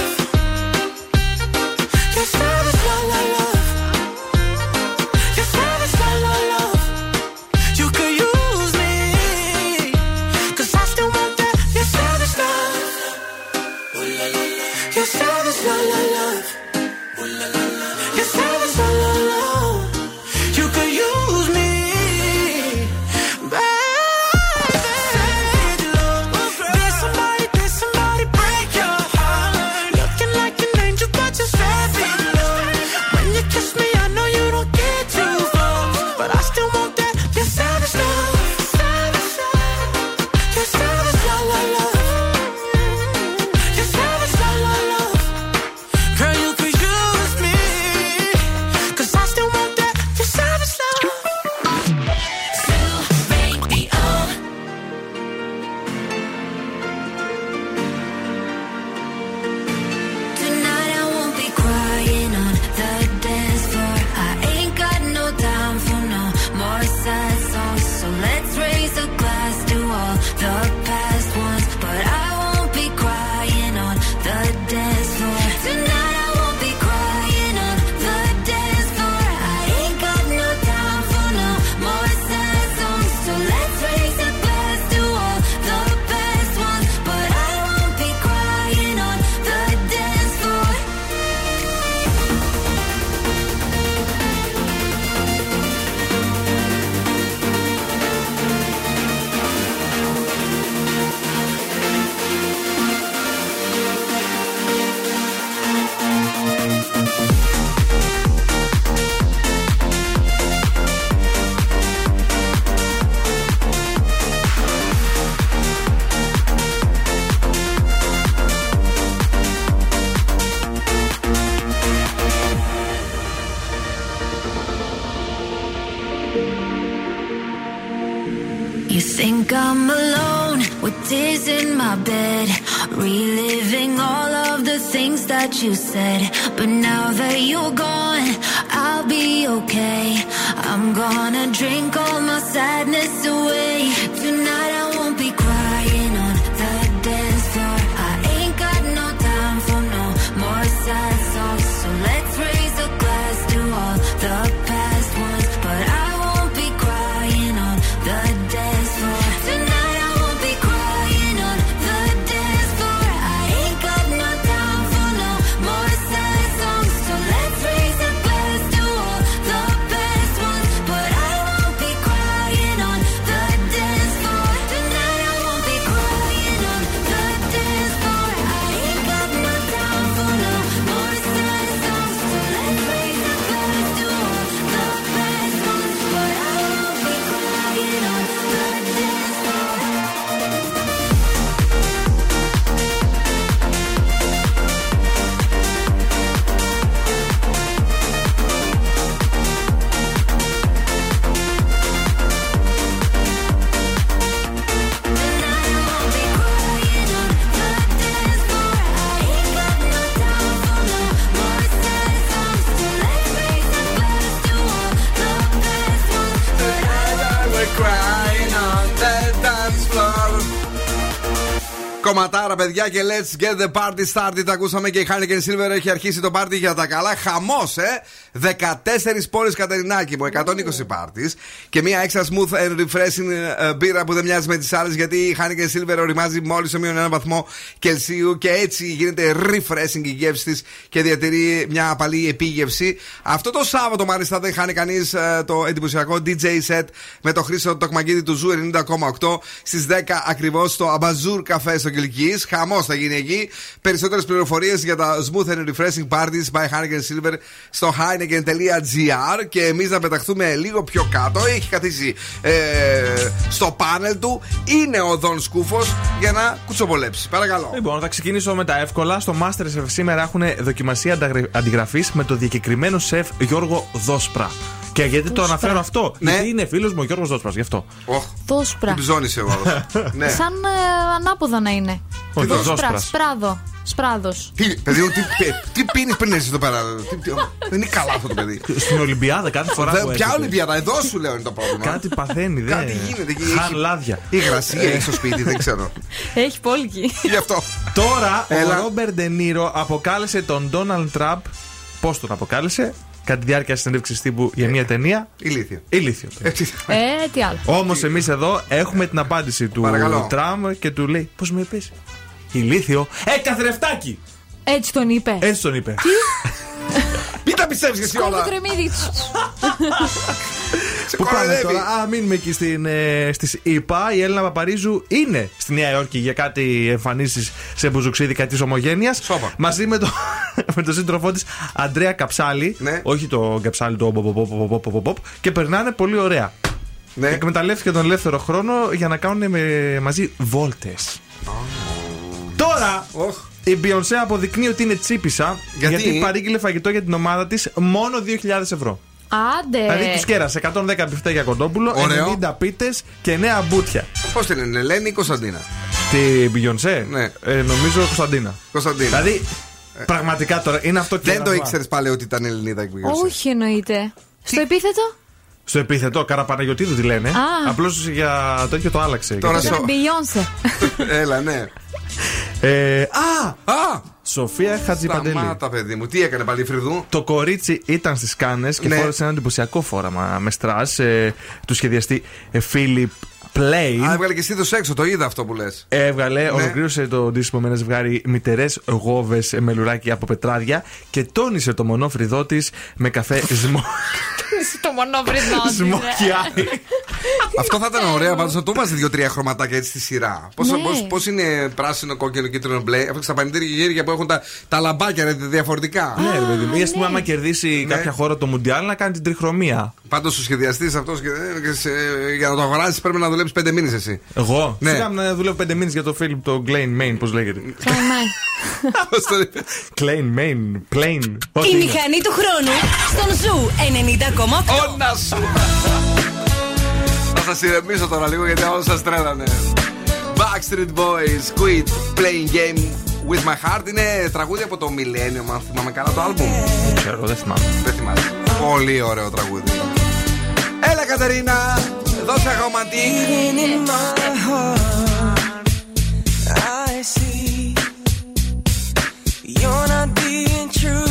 Παιδιά, και let's get the party started. Τα ακούσαμε και η Heineken Silver έχει αρχίσει το πάρτι για τα καλά. Χαμός, ε! 14 πόλεις Κατερινάκη μου, 120 πάρτις. Και μια extra smooth and refreshing ε, μπύρα που δεν μοιάζει με τις άλλες γιατί η Heineken Silver οριμάζει μόλις σε μείον ένα βαθμό Κελσίου και έτσι γίνεται refreshing η γεύση της και διατηρεί μια απαλή επίγευση. Αυτό το Σάββατο, μάλιστα, δεν χάνει κανείς το εντυπωσιακό DJ set με το Χρήστο Τοκμακίδη του Zoo 90,8 στις 10 ακριβώς στο Αμπαζούρ Καφέ στο Κυλκή. Χαμός θα γίνει εκεί. Περισσότερες πληροφορίες για τα smooth and refreshing parties by Heineken Silver στο heineken.gr και εμείς να πεταχθούμε λίγο πιο κάτω. Έχει καθίσει ε, στο πάνελ του. Είναι ο Δον Σκούφος για να κουτσοπολέψει. Παρακαλώ. Λοιπόν, θα ξεκινήσω με τα εύκολα. Στο Masterchef σήμερα έχουν δοκιμασία αντιγραφής με το διακεκριμένο σεφ Γιώργο Δόσπρα. Και γιατί το αναφέρω αυτό, Γιατί είναι φίλος μου ο Γιώργος Δόσπρα, γι' αυτό. Δόσπρα. Την ψώνησε εγώ. ναι. Σαν ε, ανάποδα να είναι. Όχι, Δόσπρα, Δόσπρας. σπράδο. Σπράδος. Τι, παιδί μου, τι, τι πίνεις πριν έρθει εδώ πέρα; Τι- τι- δεν είναι καλά αυτό το παιδί. Στην Ολυμπιάδα κάθε φορά Δε- που Ποια έρχεται. Ολυμπιάδα, εδώ σου λέω είναι το πρόβλημα. Κάτι παθαίνει, δεν. Κάτι γίνεται. και Χαν έχει- λάδια. Η υγρασία έχει στο σπίτι, δεν ξέρω. Έχει πόλκι. Γι' αυτό. Τώρα Έλα. ο Ρόμπερ Ντενίρο αποκάλεσε τον Ντόναλντ Τραμπ. Πώς τον αποκάλεσε, κατά τη διάρκεια συνέντευξης τύπου για μια ταινία. Ηλίθιο. Ηλίθιο. Ε, τι άλλο. Όμως εμείς εδώ έχουμε την απάντηση του Παρακαλώ. Τραμπ και του λέει: Πώς με είπες, Ηλίθιο. Ε, καθρεφτάκι! Έτσι τον είπε. Έτσι τον είπε. Μην τα πιστεύει εσύ Σκόλ το όλα. κρεμμύδι. Σε Πού πάμε κοροϊδεύει. τώρα, Α, μείνουμε εκεί στην, ε, στις ΙΠΑ. Η Έλληνα Παπαρίζου είναι στη Νέα Υόρκη για κάτι εμφανίσεις σε μπουζουξίδικα της Ομογένειας. Σόπα. Μαζί με, το, με τον σύντροφό της Αντρέα Καψάλη. Ναι. Όχι το Καψάλη, το ποπ, ποπ, ποπ, ποπ, ποπ, Και περνάνε πολύ ωραία. Ναι. Εκμεταλλεύτηκε τον ελεύθερο χρόνο για να κάνουν με, μαζί βόλτες. Τώρα Οχ. η Beyoncé αποδεικνύει ότι είναι τσίπησα Γιατί; γιατί παρήγγειλε φαγητό για την ομάδα της μόνο 2.000 ευρώ. Άντε. Δηλαδή τους κέρασε 110 μπιφτέκια κοντόπουλο, Ωραίο. 90 πίτες και 9 μπούτια. Πώς την είναι, Ελένη ή Κωνσταντίνα; Τη Beyoncé, Ναι. ε, νομίζω Κωνσταντίνα. Κωνσταντίνα. Δηλαδή, πραγματικά τώρα είναι αυτό και Δεν το γράφω. ήξερες πάλι ότι ήταν Ελληνίδα η Beyoncé. Όχι εννοείται. Στο επίθετο; Στο επίθετο, Καραπαναγιοτήδου τη λένε. Α. Απλώς για το τέτοιο το άλλαξε. Τώρα Γιατί- σο- Beyoncé. Έλα, ναι. Ε, α! Α! Σοφία Χατζιπαντελή. Σταμάτα, παιδί μου. Τι έκανε πάλι η Φρυδού; Το κορίτσι ήταν στις Κάνες και Ναι. φόρεσε ένα εντυπωσιακό φόραμα με στρας ε, του σχεδιαστή ε, Φίλιπ Πλέιν. Α, έβγαλε και εσύ το έξω, το είδα αυτό που λες. Έβγαλε, ολοκλήρωσε το ντύσιμο με ένα ζευγάρι μητερές γόβες με λουράκι από πετράδια και τόνισε το μονόφρυδό της με καφέ σμο... Το μονόβρυδό σμόκι άι. Αυτό θα ήταν ωραίο πάντως να το βάζει δύο-τρία χρωματάκια έτσι στη σειρά. Πώς Ναι. πώς είναι πράσινο, κόκκινο, κίτρινο, μπλε. Αφού στα πανητήρια και γύρια που έχουν τα, τα λαμπάκια ρε, διαφορετικά. Ναι, ρε παιδί μου. Ή ας πούμε, άμα κερδίσει Ναι. κάποια χώρα το Μουντιάλ να κάνει την τριχρωμία. Πάντως ο σχεδιαστής αυτός για να το αγοράσει πρέπει να δουλέψει πέντε μήνες εσύ. Εγώ; Ναι. Σιγά να δουλεύω πέντε μήνες για το Φίλιπ το Glen Main, πώς λέγεται. Πώς το είπες; Glen Main, plain. Ό,τι Η είναι; μηχανή του χρόνου στον Ζου 90,8. Όνα σου! θα σα ηρεμήσω τώρα λίγο γιατί όλα σας τρέλανε. Backstreet Boys, quit playing game with my heart. Είναι τραγούδι από το Millennium, αν θυμάμαι καλά το album. Ξέρω, δεν θυμάμαι. Δεν θυμάμαι. Πολύ ωραίο τραγούδι. Έλα Κατερίνα, δώσε αγωματή. You're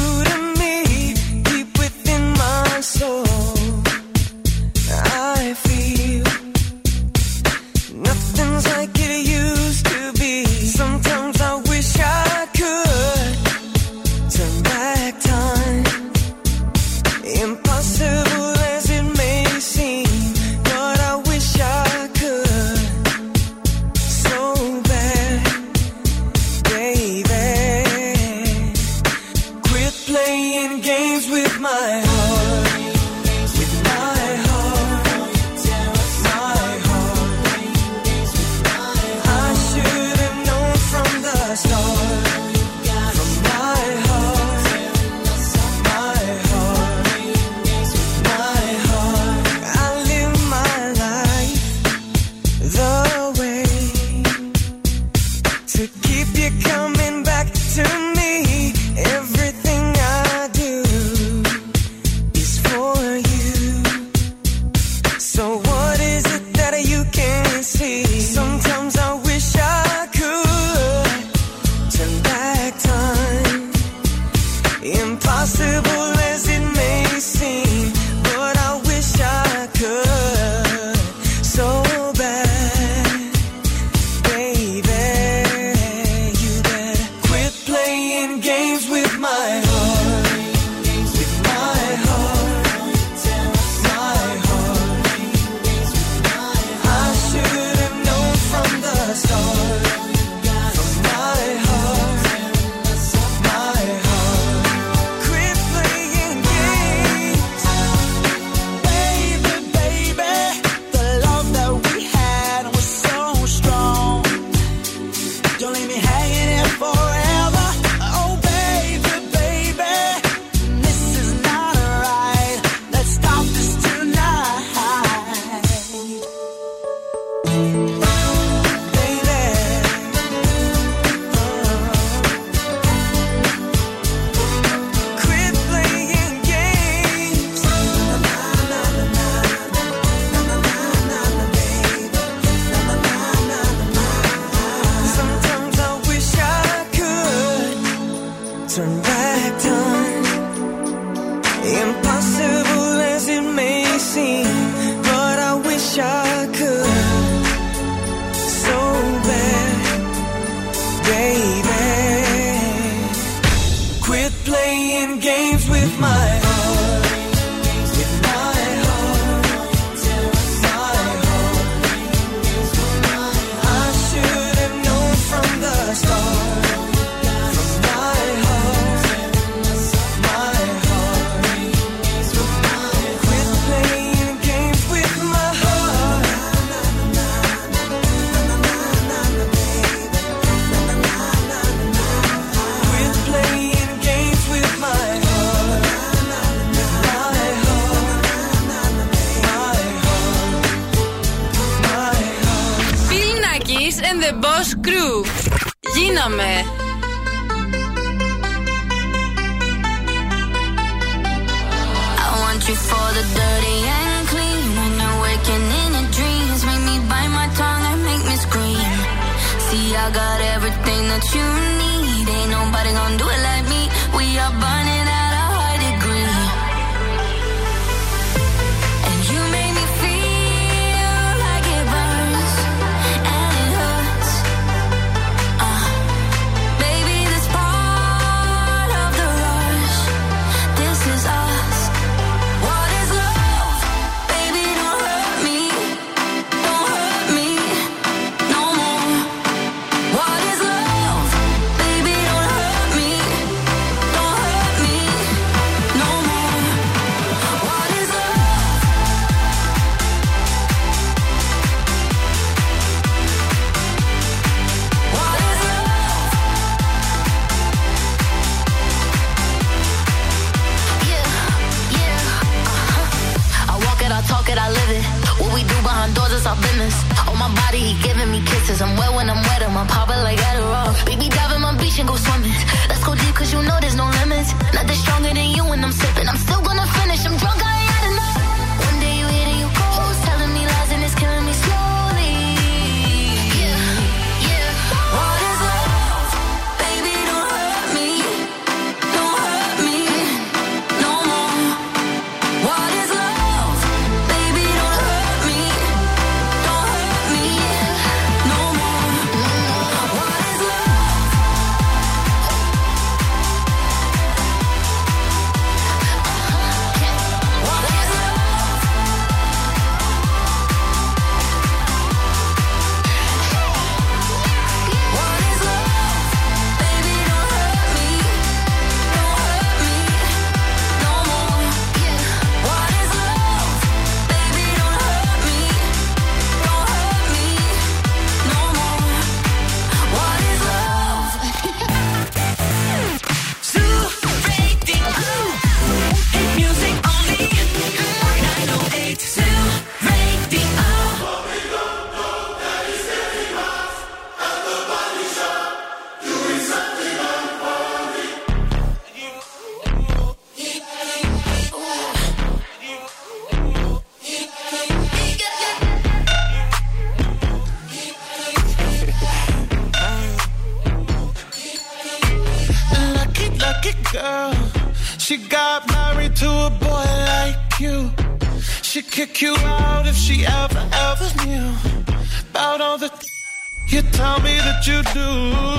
do.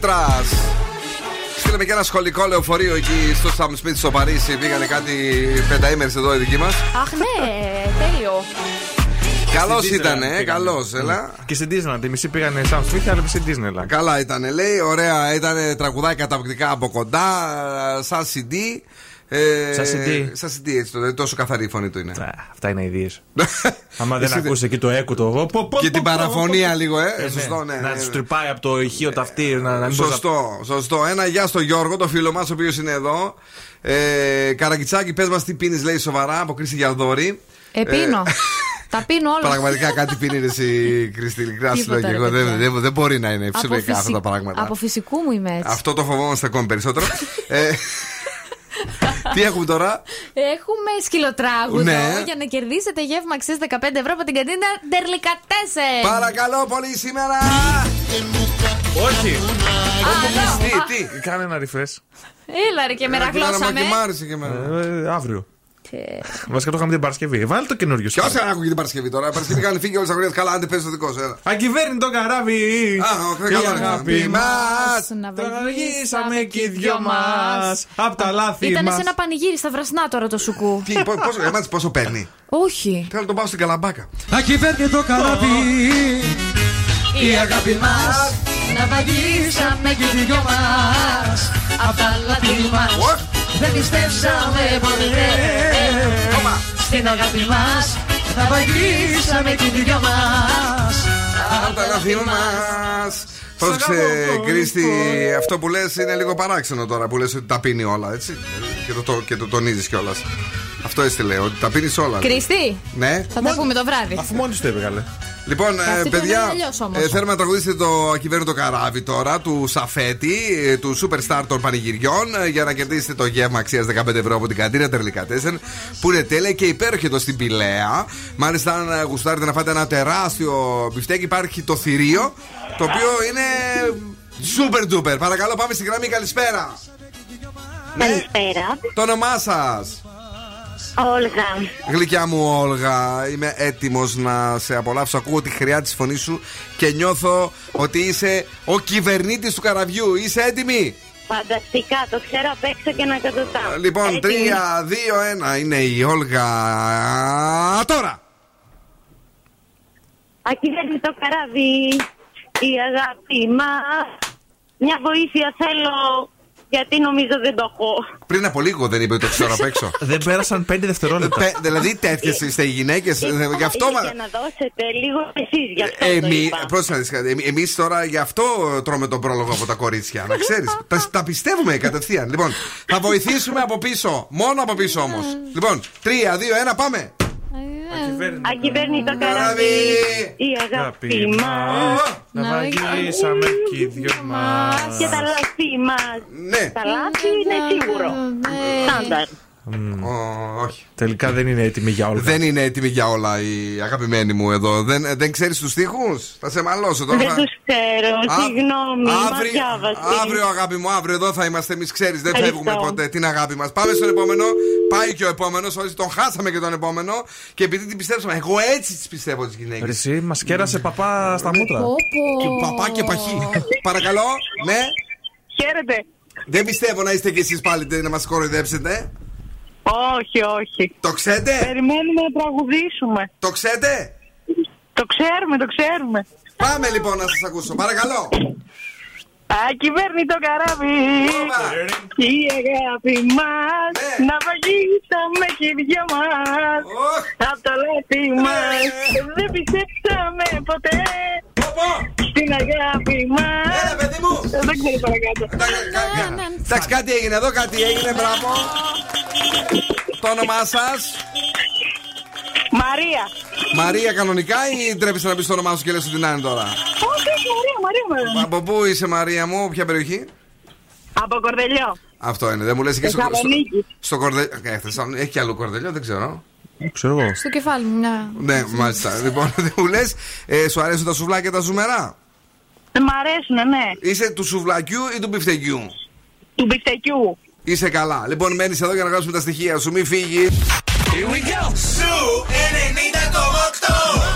Πέτρας. Στείλαμε και ένα σχολικό λεωφορείο εκεί στο Σαμ Σπίτι στο Παρίσι. Πήγανε κάτι πενταήμερες εδώ οι δικοί μας. Αχ, ναι, τέλειο. Καλός ήταν, ε, καλός, έλα. Και στην Disneyland. Οι μισοί πήγανε σαν Smith, αλλά στην Disneyland. Καλά ήταν, λέει. Ωραία, ήταν τραγουδάκια καταπληκτικά από κοντά, σαν CD. Ε, Σα συντή. Έτσι το Τόσο καθαρή η φωνή του είναι. Αυτά είναι ιδίες. Άμα δεν ακούσεις εκεί το έκο το εγώ. Πο, πο, και την παραφωνία λίγο, ε. ε ναι. σωστό, ναι. Να ναι, τους ναι. τρυπάει από το ηχείο ταυτί. Να, να σωστό, σωστό. Ένα γεια στο Γιώργο, το φίλο μας, ο οποίος είναι εδώ. Ε, Καραγκιτσάκη, πες μας τι πίνεις, λέει σοβαρά, από Κρίση Γιαδόρη. Επίνω. Ε, τα πίνω όλα. Πραγματικά κάτι πίνει εσύ, Κριστίνη Κράσιλο. Και εγώ δεν, δεν, δεν μπορεί να είναι υψηλικά αυτά τα πράγματα. Από φυσικού μου είμαι έτσι. Αυτό το φοβόμαστε ακόμη περισσότερο. Ε, Τι έχουμε τώρα; Έχουμε σκυλοτράγουδο ναι. για να κερδίσετε γεύμα αξίας 15 ευρώ από την καντίνα Ντερλικατέσεν. Παρακαλώ πολύ σήμερα. Όχι. Τι, τι, κάνε ένα ρηφέ. Έλα ρε και ε, μερακλώσαμε. Να και μ' άρεσε και μενα. Αύριο. Βασικά το είχαμε την Παρασκευή. Βάλει το καινούριο Ποιο δεν άκουγε την Παρασκευή τώρα. Παρασκευή είχαν φύγει όλες τι αγορέ. Καλά, αν δεν παίζεις το δικό σου. έλα. Ακυβέρνητο καράβι. Α, ο, Η καλά, αγάπη μας. μα. Τραγαγίσαμε και οι δυο μας. Απ' τα λάθη Ήταν μας. σε ένα πανηγύρι στα βρασνά τώρα το σουκού. Τι, πο- πόσο, εμάς πόσο παίρνει; Όχι. Θέλω να τον πάω στην καλαμπάκα. Ακυβέρνητο καράβι Η αγάπη μας Να βαγίσαμε και οι δυο μας Απ' τα λάθη μας Δεν πιστέψαμε ποτέ Στην αγάπη μας Να βαγίσαμε και οι δυο μας Απ' τα λάθη μας. Πρόσεξε, Κρίστη, αυτό που λες είναι λίγο παράξενο τώρα που λες ότι τα πίνει όλα, έτσι. Και το, το, και το τονίζεις κιόλας. Αυτό έτσι λέω, ότι τα πίνεις όλα. Κρίστη, Ναι. θα τα πούμε το βράδυ. Αφού μόνη το είπε, καλέ. Λοιπόν, ε, Αυτή το παιδιά, λένε αλλιώς όμως. ε, θέλουμε να τραγουδήσετε το ακυβέρνητο καράβι τώρα του Σαφέτη, ε, του Superstar των Πανηγυριών, ε, για να κερδίσετε το γεύμα αξίας 15 ευρώ από την καντίνα Τερλικά Τέσσερ, που είναι τέλεια και υπέροχη εδώ στην Πηλαία. Μάλιστα, αν ε, γουστάρετε να φάτε ένα τεράστιο μπιφτέκι, υπάρχει το θηρίο, το οποίο είναι super duper. Παρακαλώ, πάμε στην γραμμή. Καλησπέρα. Καλησπέρα. Το όνομά σας. Όλγα. Γλυκιά μου Όλγα, είμαι έτοιμος να σε απολαύσω. Ακούω τη χρειά της φωνής σου και νιώθω ότι είσαι ο κυβερνήτης του καραβιού. Είσαι έτοιμη; Φανταστικά, το ξέρω απ' έξω και να κατωτάω. Λοιπόν, Έτοιμη. 3, 2, 1 είναι η Όλγα. Τώρα! Ακυβέρνητο καράβι, η αγάπη μας. Μια βοήθεια θέλω, γιατί νομίζω δεν το έχω. Πριν από λίγο δεν είπε ότι το ξέρω απ' έξω. Δεν πέρασαν 5 δευτερόλεπτα. Πε- δηλαδή τέτοιες είστε οι γυναίκες. Γι' αυτό μα. Για να δώσετε λίγο εσείς, γι' αυτό το Εμεί, είπα. πρόσεχε να δεις κάτι. Εμεί- εμείς τώρα γι' αυτό τρώμε τον πρόλογο από τα κορίτσια. Να ξέρεις. τα, τα πιστεύουμε κατευθείαν. Λοιπόν, θα βοηθήσουμε από πίσω. Μόνο από πίσω όμως. Λοιπόν, 3, 2, 1, πάμε. Ακυβέρνητο καράβι, η αγάπη μας. Να βαγίσαμε και οι δυο μας. Και τα λάθη μας. Ναι. Τα λάθη είναι σίγουρο. Στάνταρ. Όχι. Τελικά δεν είναι έτοιμη για όλα. Δεν είναι έτοιμη για όλα η αγαπημένη μου εδώ. Δεν, δεν ξέρεις τους τοίχου. Θα σε μαλώσω τώρα. Δεν θα- τους ξέρω, Α- συγγνώμη, μα Αύριο, διάβαση. αύριο, αγάπη μου, αύριο εδώ θα είμαστε. Εμείς ξέρεις, δεν Ευχαριστώ. φεύγουμε ποτέ την αγάπη μας. Πάμε στον επόμενο. Πάει και ο επόμενος. Όχι, τον χάσαμε και τον επόμενο. Και επειδή την πιστέψαμε, εγώ έτσι τις πιστεύω τις γυναίκες. Εσύ μας κέρασε παπά στα μούτρα. Και παπά και παχύ. Παρακαλώ, ναι. Χαίρετε. Δεν πιστεύω να είστε κι εσείς πάλι να μας κοροϊδέψετε. Όχι, όχι. Το ξέρετε; Περιμένουμε να τραγουδήσουμε. Το ξέρετε; Το ξέρουμε, το ξέρουμε. Πάμε λοιπόν να σας ακούσω. Παρακαλώ. Ακυβέρνητο καράβι, η αγάπη μας Να βαγίσαμε και οι δυο μας Απ' τα λάθη μας Δεν πιστέψαμε ποτέ Στην αγάπη μας Δεν ξέρω παρακάτω Εντάξει, κάτι έγινε εδώ, κάτι έγινε, μπράβο. Το όνομά σας; Μαρία Μαρία, κανονικά ή ντρέπεσαι να πεις το όνομά σου και λες ότι να είναι τώρα; Όχι, όχι, Μαρία, Μαρία, Μαρία Από πού είσαι, Μαρία μου, ποια περιοχή; Από Κορδελιό Αυτό είναι, δεν μου λες και στο, στο, Θεσσαλονίκη. στο Κορδελιό. Ε, Θεσσαλονίκη. Έχει και άλλο Κορδελιό, δεν ξέρω. Ξέρω εγώ. Στο κεφάλι μου, μια. Ναι, μάλιστα. λοιπόν, δεν μου λες, ε, σου αρέσουν τα σουβλάκια τα ζουμερά; Ε, Μ' αρέσουν, ναι Είσαι του σουβλακιού ή του μπιφτεκιού; Του μπιφτεκιού Είσαι καλά. Λοιπόν, μένεις εδώ για να γράψουμε τα στοιχεία σου. Μην φύγεις. Here we go. Σου 90,8.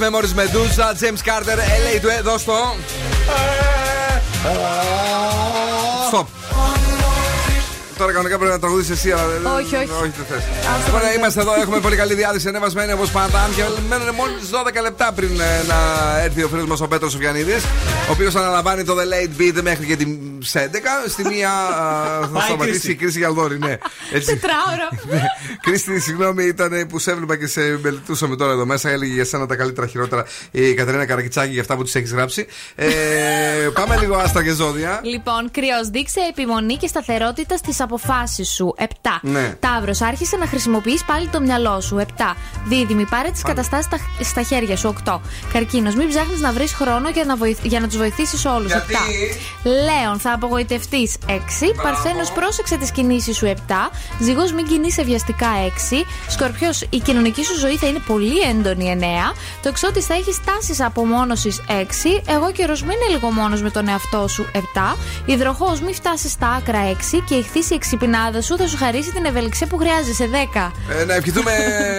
Memories Medusa, James Carter, LA του εδώ στο. τώρα κανονικά πρέπει να τραγουδίσει εσύ. Όχι, όχι. Όχι, είμαστε εδώ, έχουμε πολύ καλή διάθεση ανεβασμένη όπως πάντα. Αν και μένουν μόλι 12 λεπτά πριν ε, να έρθει ο φίλος μας ο Πέτρος Σουφιανίδη, ο οποίος αναλαμβάνει το The Late Beat μέχρι και τι 11. Στη μία θα σταματήσει η κρίση για δόρυ, ναι. Τετράωρο. Ναι. Κρίστη, συγγνώμη, ήταν που σε έβλεπα και σε μελετούσαμε τώρα εδώ μέσα. Έλεγε για σένα τα καλύτερα χειρότερα η Κατερίνα Καρακιτσάκη για αυτά που της έχεις γράψει. Ε, πάμε λίγο άστα και ζώδια. Λοιπόν, κρυός δείξε επιμονή και σταθερότητα στις αποφάσεις σου. 7. Ναι. Ταύρος, άρχισε να χρησιμοποιείς πάλι το μυαλό σου. 7. Δίδυμη, πάρε τις καταστάσεις στα, στα χέρια σου. 8. Καρκίνος, μην ψάχνεις να βρεις χρόνο για να, βοηθ, για να τους βοηθήσεις όλους. 7. Γιατί; Λέων, θα απογοητευτείς. 6. Παρθένος, πρόσεξε τις κινήσεις σου. 7. Ζυγός, μην κινείσαι βιαστικά. 6. Σκορπιός, η κοινωνική σου ζωή θα είναι πολύ έντονη. 9. Το εξώτη θα έχεις τάσεις απομόνωσης. 6. Εγώ καιρο, μην είναι λίγο μόνος με τον εαυτό σου. 7. Υδροχός, μην φτάσεις στα άκρα. 6. Και η χθήση εξυπνάδα σου θα σου χαρίσει την ευελιξία που χρειάζεσαι. 10. Ε, να ευχηθούμε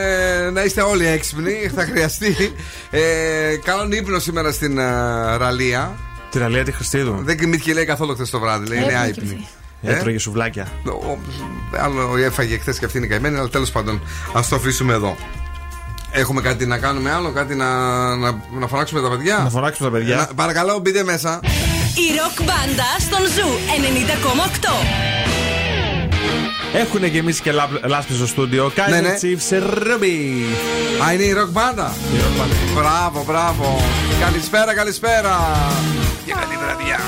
να είστε όλοι έξυπνοι. Θα χρειαστεί. Ε, καλόν ύπνο σήμερα στην ε, Ραλία. Τη ραλία τη Χριστίδου. Δεν κοιμήθηκε λέει καθόλου χθες το βράδυ. Λέει, είναι Έπνιε άϊπνη. Ε, Έτρωγε σουβλάκια. Ο- Άλλο έφαγε χθες και αυτή είναι καημένη, αλλά τέλος πάντων ας το αφήσουμε εδώ. Έχουμε κάτι να κάνουμε άλλο, κάτι να, να, να φωνάξουμε τα παιδιά; Να φωνάξουμε τα παιδιά. Να- παρακαλώ, μπείτε μέσα. Η ροκ μπάντα στον Zoo 90,8. Έχουν γεμίσει και λάπ- λάσπη στο στούντιο. Kaiser Ναι, ναι. Chiefs Ruby. Α, είναι η ροκ μπάντα. Μπράβο, μπράβο. Καλησπέρα, καλησπέρα. Για καλή βραδιά.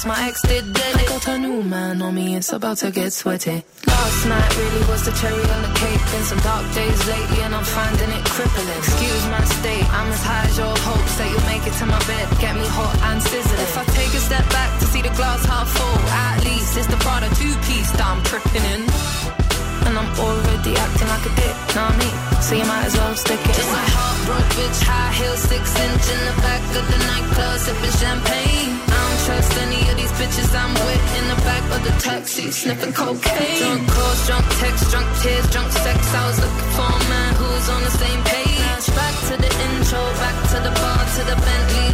Since my ex did dead. I got a new man on me, it's about to get sweaty. Last night really was the cherry on the cake. Been some dark days lately, and I'm finding it crippling. Excuse my state, I'm as high as your hopes that you'll make it to my bed. Get me hot and sizzling. If I take a step back to see the glass half full, at least it's the Prada two piece that I'm tripping in. And I'm already acting like a dick, know what I mean? So you might as well stick it Just a heartbroken bitch, high heels, six inch in the back of the nightclub, sipping champagne. Trust any of these bitches I'm with in the back of the taxi, sniffing cocaine. Drunk calls, drunk texts, drunk tears, drunk sex. I was looking for a man who was on the same page. Back to the intro, back to the bar, to the Bentley,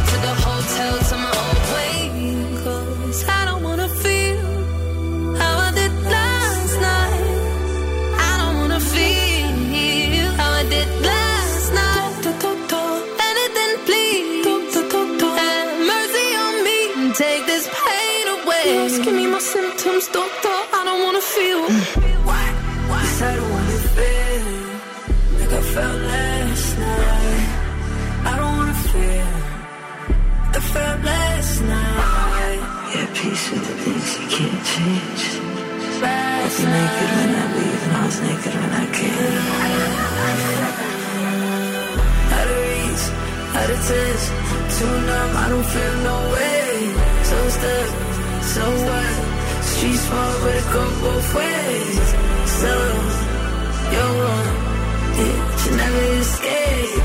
out of touch, too numb, I don't feel no way. So stuck, so what? Street small, but it go both ways. So, you're wrong, yeah, but you never escape.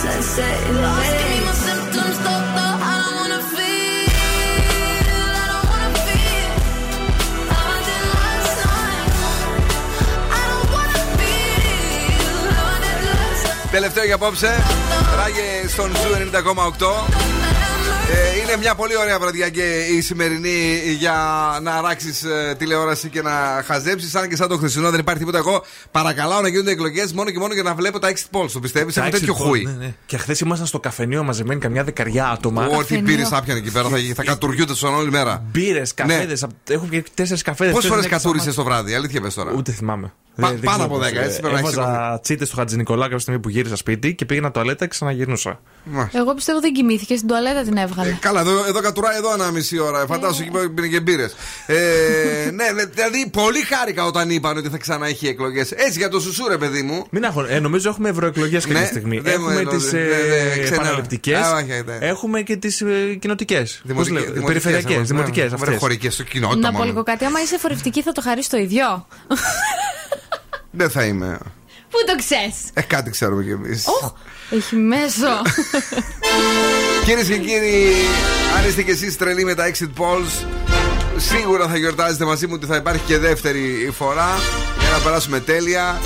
Sunset in the Lost, give me way. my symptoms, doctor. I don't wanna feel. I don't wanna feel how I did last night. I don't wanna feel how I did last night. Τελευταίο για απόψε. Ράγε στον Ζου 90,8. Ε, είναι μια πολύ ωραία βραδιά και η σημερινή για να αράξεις τηλεόραση και να χαζέψεις. Αν και σαν το χθεσινό δεν υπάρχει τίποτα. Εγώ παρακαλάω να γίνονται εκλογές μόνο και μόνο για να βλέπω τα exit polls. Το πιστεύεις, Τα έχω exit τέτοιο polls, χούι. ναι, ναι. Και χθες ήμασταν στο καφενείο μαζεμένοι καμιά δεκαριά άτομα. Ό,τι πήρες άπιανε εκεί πέρα θα, θα κατουριούνται στον όλη μέρα. Μπύρες, καφέδες. Έχω και τέσσερις καφέδες. Πόσες φορές κατούρισες το βράδυ, αλήθεια πες τώρα. Ούτε θυμάμαι. Πα- Δεν- δεν πάνω ξέρω από πώς, 10, έτσι ε, πρέπει να έχεις Έβαζα τσίτες στο Χατζη Νικολά κάποια στιγμή που γύρισα σπίτι και πήγαινα τουαλέτα και ξαναγυρνούσα. Εγώ πιστεύω δεν κοιμήθηκες, στην τουαλέτα την έβγαλε. Καλά, εδώ, εδώ κατουράει εδώ ένα μισή ώρα. Φαντάζομαι εκεί που πίνει και μπύρες. Ε, ναι, ναι, δηλαδή πολύ χάρηκα όταν είπαν ότι θα ξανά έχει εκλογές. Έτσι για το σουσούρε, παιδί μου. Μην αγχω... ε, νομίζω έχουμε ευρωεκλογές κάποια Ναι, στιγμή. δεν μου έχουμε εννοώ, τις δεν- δεν- ε, ξένα- επαναληπτικές. Α, όχι, ναι. Έχουμε και τις ε, κοινοτικές. Δημοτικές, Περιφερειακές, ναι, δημοτικές ναι, αυτές. χωρικές στο κοινότητα Να πω μόνο. λίγο κάτι, άμα είσαι φορευτική θα το χαρίσει το ίδιο. Δεν θα είμαι. Πού το ξέρεις; Ε, κάτι ξέρουμε κι εμείς. Οχ, έχει μέσο. Κυρίες και κύριοι, αν είστε κι εσείς τρελοί με τα exit polls, σίγουρα θα γιορτάζετε μαζί μου ότι θα υπάρχει και δεύτερη φορά για να περάσουμε τέλεια.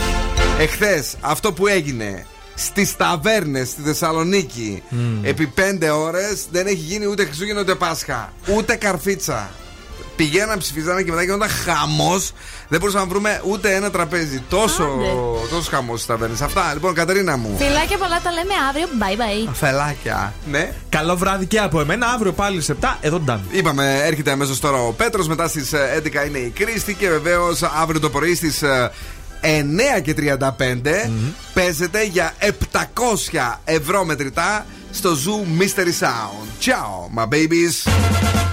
Εχθές, αυτό που έγινε στις ταβέρνες στη Θεσσαλονίκη επί πέντε ώρες δεν έχει γίνει ούτε Χριστούγεννα ούτε Πάσχα. Ούτε καρφίτσα. Πηγαίναν, ψηφίζανε και μετά γινόταν χαμός. Δεν μπορούσαμε να βρούμε ούτε ένα τραπέζι. Τόσο, τόσο χαμός στις ταβέρνες. Αυτά λοιπόν, Κατερίνα μου. Φιλάκια πολλά, τα λέμε αύριο. Bye bye. Φελάκια. Ναι. Καλό βράδυ και από εμένα. Αύριο πάλι σε 7 εδώ ντάν. Είπαμε, έρχεται αμέσως τώρα ο Πέτρος. Μετά στις 11 είναι η Κρίστη. Και βεβαίως αύριο το πρωί στις 9 και 35 παίζεται για 700 ευρώ μετρητά στο Zoo Mystery Sound. Ciao, my babies.